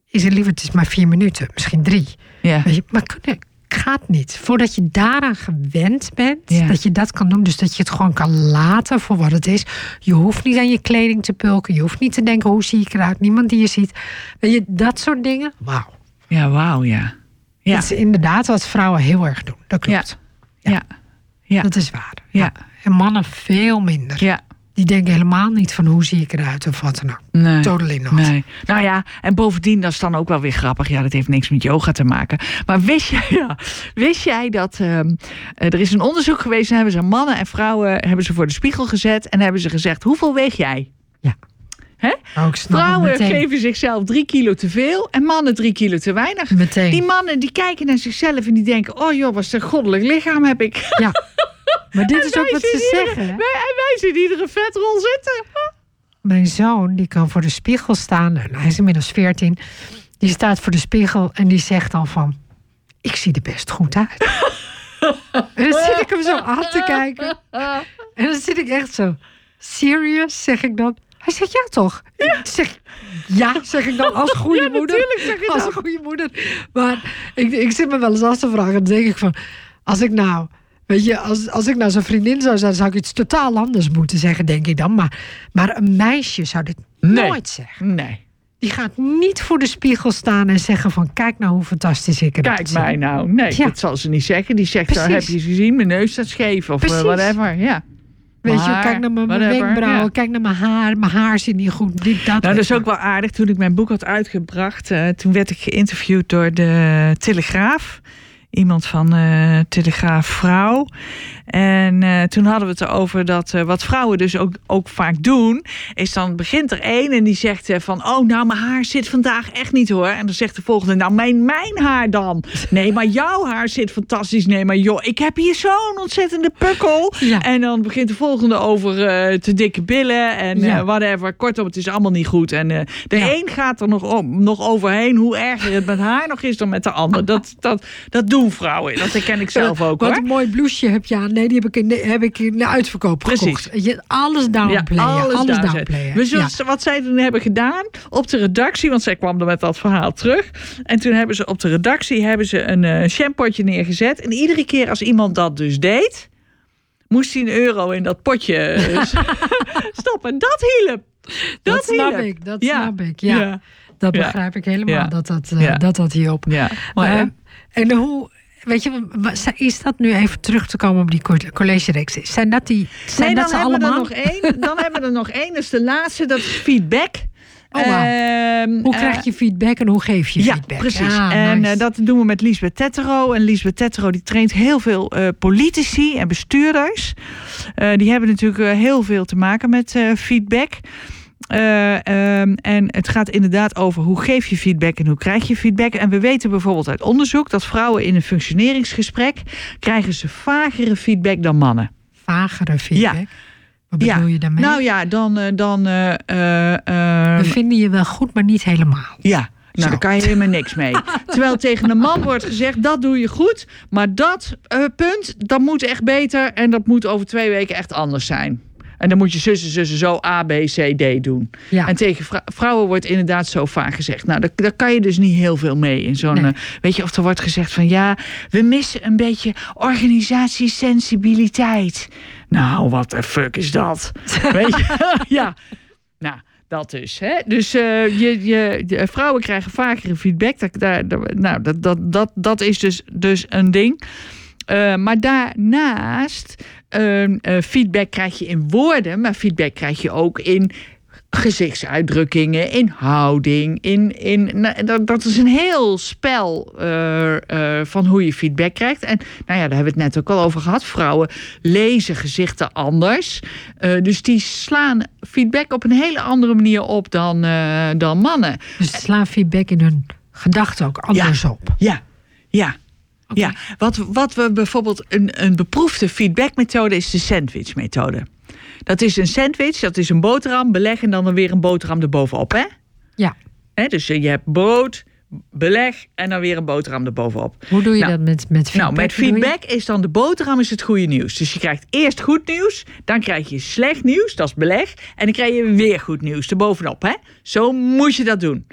Is het liever, het is maar vier minuten, misschien drie. ja. Je, maar kunnen, gaat niet. Voordat je daaraan gewend bent, Ja. dat je dat kan doen. Dus dat je het gewoon kan laten voor wat het is. Je hoeft niet aan je kleding te pulken. Je hoeft niet te denken, hoe zie ik eruit? Niemand die je ziet. Weet je, dat soort dingen. Wauw. Ja, wauw, ja. Ja. Dat is inderdaad wat vrouwen heel erg doen. Dat klopt. Ja. Ja. Dat is waar. Ja. En mannen veel minder. Ja. Die denken helemaal niet van hoe zie ik eruit of wat dan ook. Nee. Totally not. Nee. Nou ja, en bovendien, dat is dan ook wel weer grappig. Ja, dat heeft niks met yoga te maken. Maar wist jij, ja, wist jij dat ehm, eh, er is een onderzoek geweest... en hebben ze mannen en vrouwen hebben ze voor de spiegel gezet... en hebben ze gezegd, hoeveel weeg jij? Oh, snap het Vrouwen geven zichzelf drie kilo te veel en mannen drie kilo te weinig. Meteen. Die mannen die kijken naar zichzelf en die denken... oh joh, wat een goddelijk lichaam heb ik. Ja. Maar dit is ook wat ze zeggen. Wij, en wij zien iedere vetrol zitten. Mijn zoon, die kan voor de spiegel staan. En hij is inmiddels 14. Die staat voor de spiegel en die zegt dan van... Ik zie er best goed uit. en dan zit ik hem zo aan te kijken. En dan zit ik echt zo... Serious, zeg ik dan. Hij zegt, ja toch? Ik zeg, ja, zeg ik dan als goede Ja, moeder. natuurlijk zeg je Als dat. goede moeder. Maar ik, ik zit me wel eens af te vragen. Dan denk ik van, als ik nou... Weet je, als, als ik nou zijn vriendin zou zijn, zou ik iets totaal anders moeten zeggen, denk ik dan. Maar, maar een meisje zou dit Nee. nooit zeggen. Nee, Die gaat niet voor de spiegel staan en zeggen van... kijk nou hoe fantastisch ik eruit kijk zie. mij nou. Nee, Ja. dat zal ze niet zeggen. Die zegt, dan heb Precies. je gezien, mijn neus staat scheef of eh, Precies. whatever. Ja. Weet je, kijk naar mijn, whatever, wenkbrauwen, ja. kijk naar mijn haar. Mijn haar zit niet goed. Dit, dat. Nou, dat is ook wel aardig. Toen ik mijn boek had uitgebracht, eh, toen werd ik geïnterviewd door de Telegraaf. Iemand van eh Telegraaf Vrouw. En eh, toen hadden we het erover dat eh, wat vrouwen dus ook, ook vaak doen, is dan begint er één en die zegt van, oh nou mijn haar zit vandaag echt niet hoor. En dan zegt de volgende, nou mijn, mijn haar dan. Nee, maar jouw haar zit fantastisch. Nee, maar joh, ik heb hier zo'n ontzettende pukkel. Ja. En dan begint de volgende over te dikke billen en Ja. whatever. Kortom, het is allemaal niet goed. En de Ja. een gaat er nog, om, nog overheen hoe erger het met haar nog is dan met de ander. Dat, dat, dat doen vrouwen. Dat herken ik zelf ook Wat hoor. een mooi blouseje heb je aan. Nee, die heb ik in de, heb ik in de uitverkoop Precies. gekocht. Je, alles downplayen. alles daar zijn. downplayen. Dus Ja. wat, wat zij toen hebben gedaan op de redactie, want zij kwam er met dat verhaal terug. En toen hebben ze op de redactie hebben ze een eh shampootje neergezet. En iedere keer als iemand dat dus deed, moest hij een euro in dat potje eh, stoppen. Dat hielp. Dat, Dat snap hielp. ik, dat Ja. snap ik. Ja, Ja. dat Ja. begrijp ik helemaal, Ja. dat, dat, eh, Ja. dat dat hielp. Ja. Maar, Eh, en hoe, weet je, is dat nu even terug te komen op die co- college-reeks? Zijn dat die, zijn Nee, dat ze hebben, we er allemaal? nog één. dan hebben we er nog één. Dat is de laatste. Dat is feedback. Oh, wauw. Ehm, Hoe eh, krijg je feedback en hoe geef je ja, feedback? precies. Ah, en nice. eh, dat doen we met Lisbeth Tettero. En Lisbeth Tettero die traint heel veel eh, politici en bestuurders. Eh, die hebben natuurlijk eh, heel veel te maken met eh, feedback. Eh, ehm, en het gaat inderdaad over hoe geef je feedback en hoe krijg je feedback. En we weten bijvoorbeeld uit onderzoek dat vrouwen in een functioneringsgesprek krijgen ze vagere feedback dan mannen. Vagere feedback? Ja. Wat bedoel je daarmee? Nou ja, dan. eh, dan eh, eh, We vinden je wel goed, maar niet helemaal. ja. Nou, daar kan je helemaal niks mee. Terwijl tegen een man wordt gezegd, dat doe je goed. Maar dat punt, dat moet echt beter. En dat moet over twee weken echt anders zijn. En dan moet je zussen, zussen zo A, B, C, D doen. Ja. En tegen vrou- vrouwen wordt inderdaad zo vaak gezegd. Nou, daar, daar kan je dus niet heel veel mee in zo'n. Nee. eh, weet je, of er wordt gezegd van ja, we missen een beetje organisatiesensibiliteit. Nou, wat de fuck is dat? weet je? ja. Nou, dat dus. Hè? Dus eh, je, je, je- vrouwen krijgen vakere feedback. Dat, daar, nou, dat, dat, dat, dat is dus, dus een ding. Eh, maar daarnaast, ehm, eh, feedback krijg je in woorden, maar feedback krijg je ook in gezichtsuitdrukkingen, in houding, in, in, nou, dat, dat is een heel spel eh, eh, van hoe je feedback krijgt. En nou ja, daar hebben we het net ook al over gehad. Vrouwen lezen gezichten anders. Dus die slaan feedback op een hele andere manier op dan, dan mannen. Dus ze slaan feedback in hun gedachten ook anders op. Ja, ja. Ja, wat, wat we bijvoorbeeld een, een beproefde feedbackmethode is de sandwichmethode. Dat is een sandwich, dat is een boterham, beleg en dan weer een boterham erbovenop. Hè? Ja. Hè, dus je hebt brood, beleg en dan weer een boterham erbovenop. Hoe doe je Nou, dat met, met feedback? Nou, met feedback is dan de boterham is het goede nieuws. Dus je krijgt eerst goed nieuws, dan krijg je slecht nieuws, dat is beleg. En dan krijg je weer goed nieuws erbovenop. Hè? Zo moet je dat doen.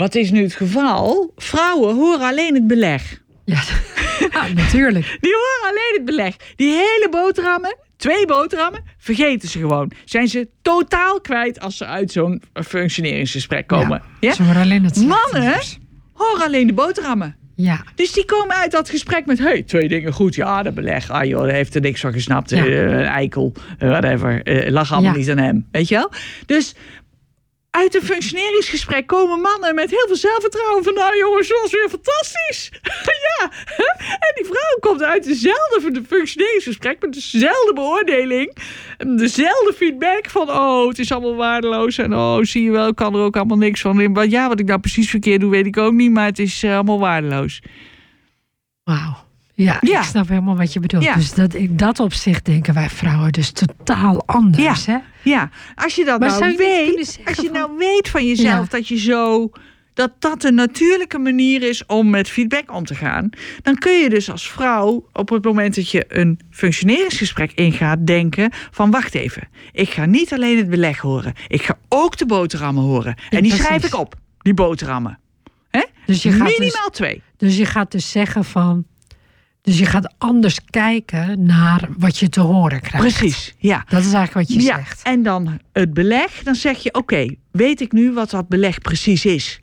Wat is nu het geval? Vrouwen horen alleen het beleg. Ja, ja, natuurlijk. Die horen alleen het beleg. Die hele boterhammen, twee boterhammen, vergeten ze gewoon. Zijn ze totaal kwijt als ze uit zo'n functioneringsgesprek komen. Ja? Ze horen alleen het Mannen horen alleen de boterhammen. Ja, Dus die komen uit dat gesprek met... hey, twee dingen goed. Ja, dat beleg. Ah joh, daar heeft er niks van gesnapt. Ja. Eh, een eikel. eh, whatever. Eh, lag allemaal Ja. niet aan hem. Weet je wel? Dus uit een functioneringsgesprek komen mannen met heel veel zelfvertrouwen. Van nou jongens, dat was weer fantastisch. ja. En die vrouw komt uit dezelfde functioneringsgesprek... met dezelfde beoordeling. Dezelfde feedback van... oh, het is allemaal waardeloos. En oh, zie je wel, kan er ook allemaal niks van. Ja, wat ik nou precies verkeerd doe, weet ik ook niet. Maar het is eh, allemaal waardeloos. wauw. Ja, Ja. ik snap helemaal wat je bedoelt. Ja. Dus dat, in dat opzicht denken wij vrouwen dus totaal anders. Hè? Ja, als je dat Maar nou je weet, als je van- nou weet van jezelf Ja. dat je zo dat dat een natuurlijke manier is om met feedback om te gaan, dan kun je dus als vrouw op het moment dat je een functioneringsgesprek ingaat denken van wacht even, ik ga niet alleen het beleg horen, ik ga ook de boterhammen horen en die precies. schrijf ik op, die boterhammen. Hè? Dus je gaat dus- Minimaal twee. Dus je gaat dus zeggen van. Dus je gaat anders kijken naar wat je te horen krijgt. Precies, ja. Dat is eigenlijk wat je ja, zegt. en dan het beleg, dan zeg je oké, weet ik nu wat dat beleg precies is?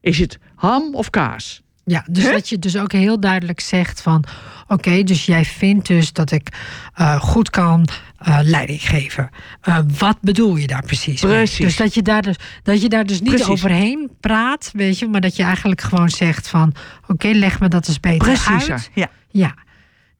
Is het ham of kaas? Ja, dus dat je dus ook heel duidelijk zegt van... oké, dus jij vindt dus dat ik eh, goed kan eh, leiding geven. Eh, wat bedoel je daar precies? Precies. Dus dat je daar dus, dat je daar dus niet Precies. overheen praat, weet je... maar dat je eigenlijk gewoon zegt van... oké, leg me dat eens beter Precies, uit. ja. Ja.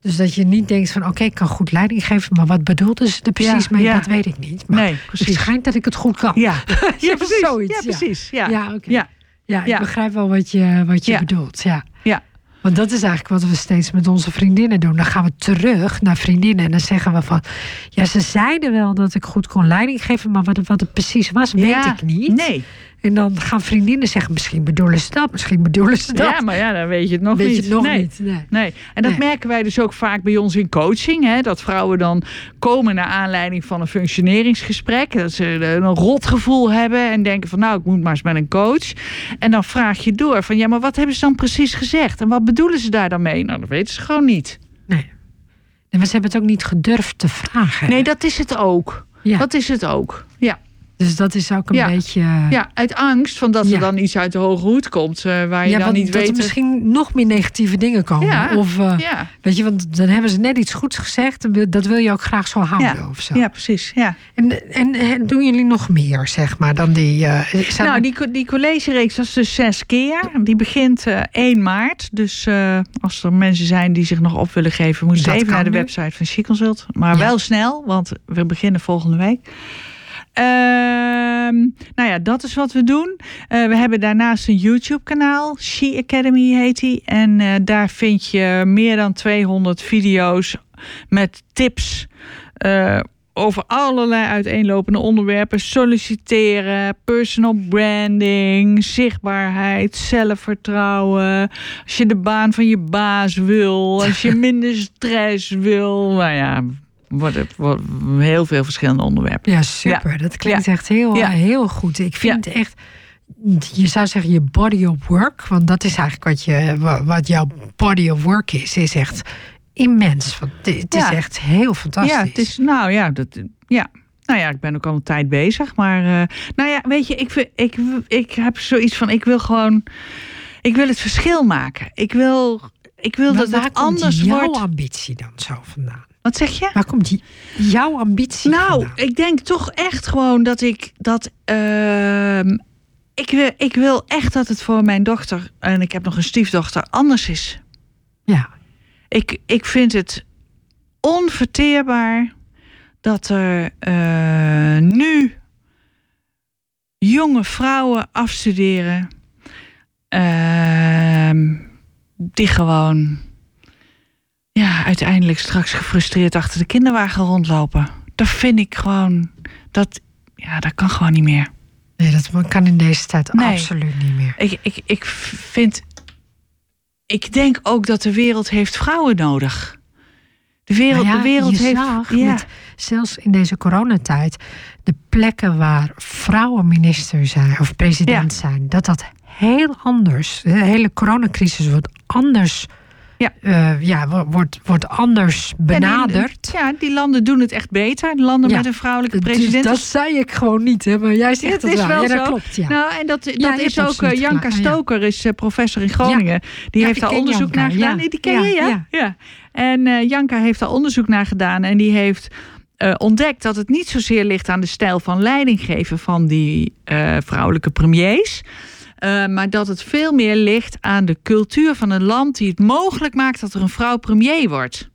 Dus dat je niet denkt van oké, ik kan goed leiding geven... maar wat bedoelden ze er precies Ja, mee? ja. Dat weet ik niet. Maar Nee, het schijnt dat ik het goed kan. Ja, ja precies. Zoiets, ja, precies. Ja, Ja, ja, Ja, ik begrijp wel wat je, wat je bedoelt. Ja. ja. Want dat is eigenlijk wat we steeds met onze vriendinnen doen. Dan gaan we terug naar vriendinnen en dan zeggen we van... Ja, ze zeiden wel dat ik goed kon leiding geven... maar wat het, wat het precies was, weet ik niet. Nee. En dan gaan vriendinnen zeggen... misschien bedoelen ze dat, misschien bedoelen ze dat. Ja, maar ja, dan weet je het nog weet niet. je het nog nee. niet. Nee. Nee, en dat Nee. merken wij dus ook vaak bij ons in coaching. Hè, dat vrouwen dan komen naar aanleiding van een functioneringsgesprek. Dat ze een rotgevoel hebben en denken van nou, ik moet maar eens met een coach. En dan vraag je door van ja, maar wat hebben ze dan precies gezegd? En wat bedoelen ze daar dan mee? Nou, dat weten ze gewoon niet. nee. En ze hebben het ook niet gedurfd te vragen. Nee, dat is het ook. Ja. Dat is het ook. Ja. Dus dat is ook een Ja. beetje... ja, uit angst van dat er dan iets uit de hoge hoed komt eh, waar je ja, dan want niet dat weet. er misschien nog meer negatieve dingen komen. Ja, Of, eh, Ja, weet je, want dan hebben ze net iets goeds gezegd. Dat wil je ook graag zo houden ja. of zo. ja, precies. Ja. En, en, en doen jullie nog meer, zeg maar, dan die... eh, Nou, er- die, die collegereeks dat is dus zes keer. Die begint eh 1 maart. Dus eh, als er mensen zijn die zich nog op willen geven, moeten ze Dat even naar de nu. website van She Consult. Maar wel snel, want we beginnen volgende week. Ehm, nou ja, dat is wat we doen. Eh, we hebben daarnaast een YouTube-kanaal. She Academy heet die. En eh, daar vind je meer dan 200 video's met tips eh, over allerlei uiteenlopende onderwerpen. Solliciteren, personal branding, zichtbaarheid, zelfvertrouwen. Als je de baan van je baas wil, als je minder stress wil. Nou ja, wordt het wordt heel veel verschillende onderwerpen. Ja, super. Dat klinkt Ja. echt heel, Ja. heel goed. Ik vind echt, je zou zeggen je body of work, want dat is eigenlijk wat, je, wa- wat jouw body of work is, is echt immens. Want het is echt heel fantastisch. Ja, het is, nou ja, dat, ja. Nou ja, ik ben ook al een tijd bezig. Maar eh, nou ja, weet je, ik, ik, ik heb zoiets van, ik wil gewoon, ik wil het verschil maken. Ik wil, ik wil Maar dat het anders jouw wordt. ambitie dan zo vandaan? Wat zeg je? Waar komt die, jouw ambitie Nou, vandaan? ik denk toch echt gewoon dat ik dat. ehm, ik, wil, ik wil echt dat het voor mijn dochter, en ik heb nog een stiefdochter, anders is. Ja, Ik, ik vind het onverteerbaar dat er eh, nu jonge vrouwen afstuderen. ehm, die gewoon ja, uiteindelijk straks gefrustreerd achter de kinderwagen rondlopen. Dat vind ik gewoon. Dat, ja, dat kan gewoon niet meer. nee, dat kan in deze tijd Nee. absoluut niet meer. Ik, ik, ik vind. Ik denk ook dat de wereld heeft vrouwen nodig. De wereld, Nou ja, de wereld je heeft. zag ja. met, zelfs in deze coronatijd, de plekken waar vrouwen minister zijn of president zijn, dat dat heel anders, de hele coronacrisis wordt anders, Ja. eh, ja, wo- wordt, wordt anders benaderd. Ja, die landen doen het echt beter. De landen Ja. met een vrouwelijke Dus president. dat zei ik gewoon niet, hè, maar jij zegt het het is wel. wel ja, dat zo. klopt, ja. Nou, en dat, dat is ook. eh, Janka. Stoker is eh, professor in Groningen. Die heeft daar onderzoek Janka, naar gedaan. Nee, die ken Ja, je, ja? En Janka heeft daar onderzoek naar gedaan. En die heeft ontdekt dat het niet zozeer ligt aan de stijl van leidinggeven van die vrouwelijke premiers. Eh, maar dat het veel meer ligt aan de cultuur van een land die het mogelijk maakt dat er een vrouw premier wordt.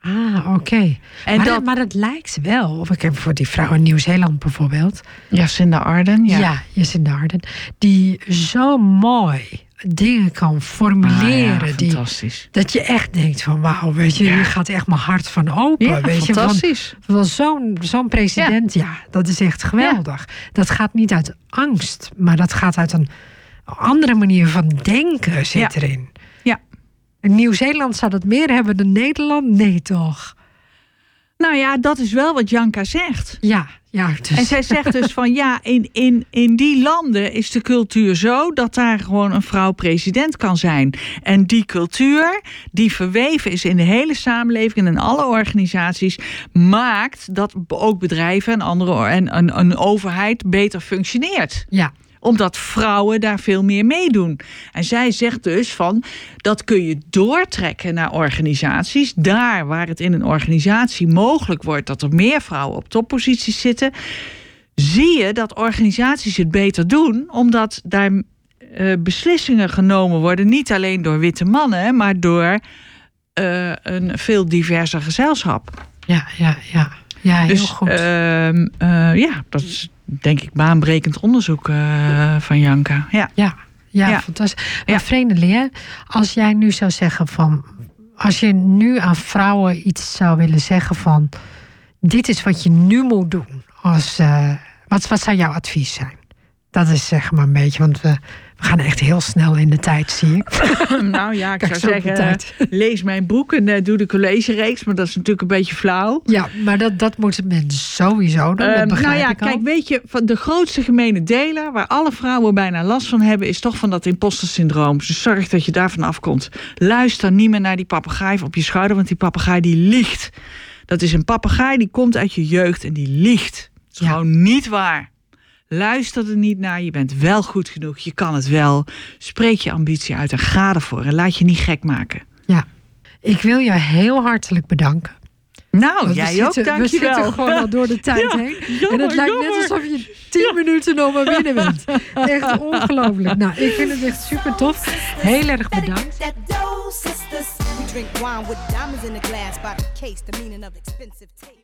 Ah, oké. Maar, dat, maar dat lijkt wel. Of ik heb voor die vrouw in Nieuw-Zeeland bijvoorbeeld. Jacinda Ardern, ja. Ja, Jacinda Ardern. Die zo mooi dingen kan formuleren. Ah, ja, die, fantastisch. dat je echt denkt van wauw, weet je, Ja. hier gaat echt mijn hart van open. Ja, weet je, van, fantastisch. van zo'n zo'n president, ja. dat is echt geweldig. Dat gaat niet uit angst, maar dat gaat uit een andere manier van denken zit Ja. erin. Ja. In Nieuw-Zeeland zou dat meer hebben dan Nederland? Nee, toch? Nou ja, dat is wel wat Janka zegt. Ja, ja. Dus, En zij zegt dus van ja, in, in, in die landen is de cultuur zo dat daar gewoon een vrouw president kan zijn. En die cultuur, die verweven is in de hele samenleving en in alle organisaties, maakt dat ook bedrijven en andere en een, een overheid beter functioneert ja. Omdat vrouwen daar veel meer meedoen. En zij zegt dus van dat kun je doortrekken naar organisaties. Daar waar het in een organisatie mogelijk wordt dat er meer vrouwen op topposities zitten, zie je dat organisaties het beter doen, omdat daar eh, beslissingen genomen worden, niet alleen door witte mannen, maar door eh, een veel diverser gezelschap. Ja, ja, ja. Ja, heel Dus goed. ehm, eh, ja, dat is denk ik baanbrekend onderzoek eh, van Janka. Ja. Ja, ja, Ja. fantastisch. Maar Ja. Vreemdeling, hè? als jij nu zou zeggen van... Als je nu aan vrouwen iets zou willen zeggen van... Dit is wat je nu moet doen. Als, eh, wat, wat zou jouw advies zijn? Dat is zeg maar een beetje, want we, we gaan echt heel snel in de tijd, zie ik. Nou ja, ik Kijk, zou zeggen, tijd. lees mijn boek en eh, doe de collegereeks. Maar dat is natuurlijk een beetje flauw. Ja, maar dat, dat moeten mensen sowieso doen. Ehm, nou ja, kijk, weet je, van de grootste gemene deler... waar alle vrouwen bijna last van hebben... is toch van dat imposter syndroom. Dus zorg dat je daarvan afkomt. Luister niet meer naar die papegaai op je schouder... want die papegaai die liegt. Dat is een papegaai die komt uit je jeugd en die liegt. Dat is Ja. gewoon niet waar. Luister er niet naar, je bent wel goed genoeg, je kan het wel. Spreek je ambitie uit en ga ervoor en laat je niet gek maken. Ja. Ik wil je heel hartelijk bedanken. Nou, Want jij we ook, zitten, We dankjewel. zitten gewoon al door de tijd Ja, heen. jammer, en het lijkt net alsof je tien minuten nog maar binnen bent. Echt ongelooflijk. Nou, ik vind het echt super tof. Heel erg bedankt. That dough, sisters. We drink wine with diamonds in the glass by the case, the meaning of expensive taste.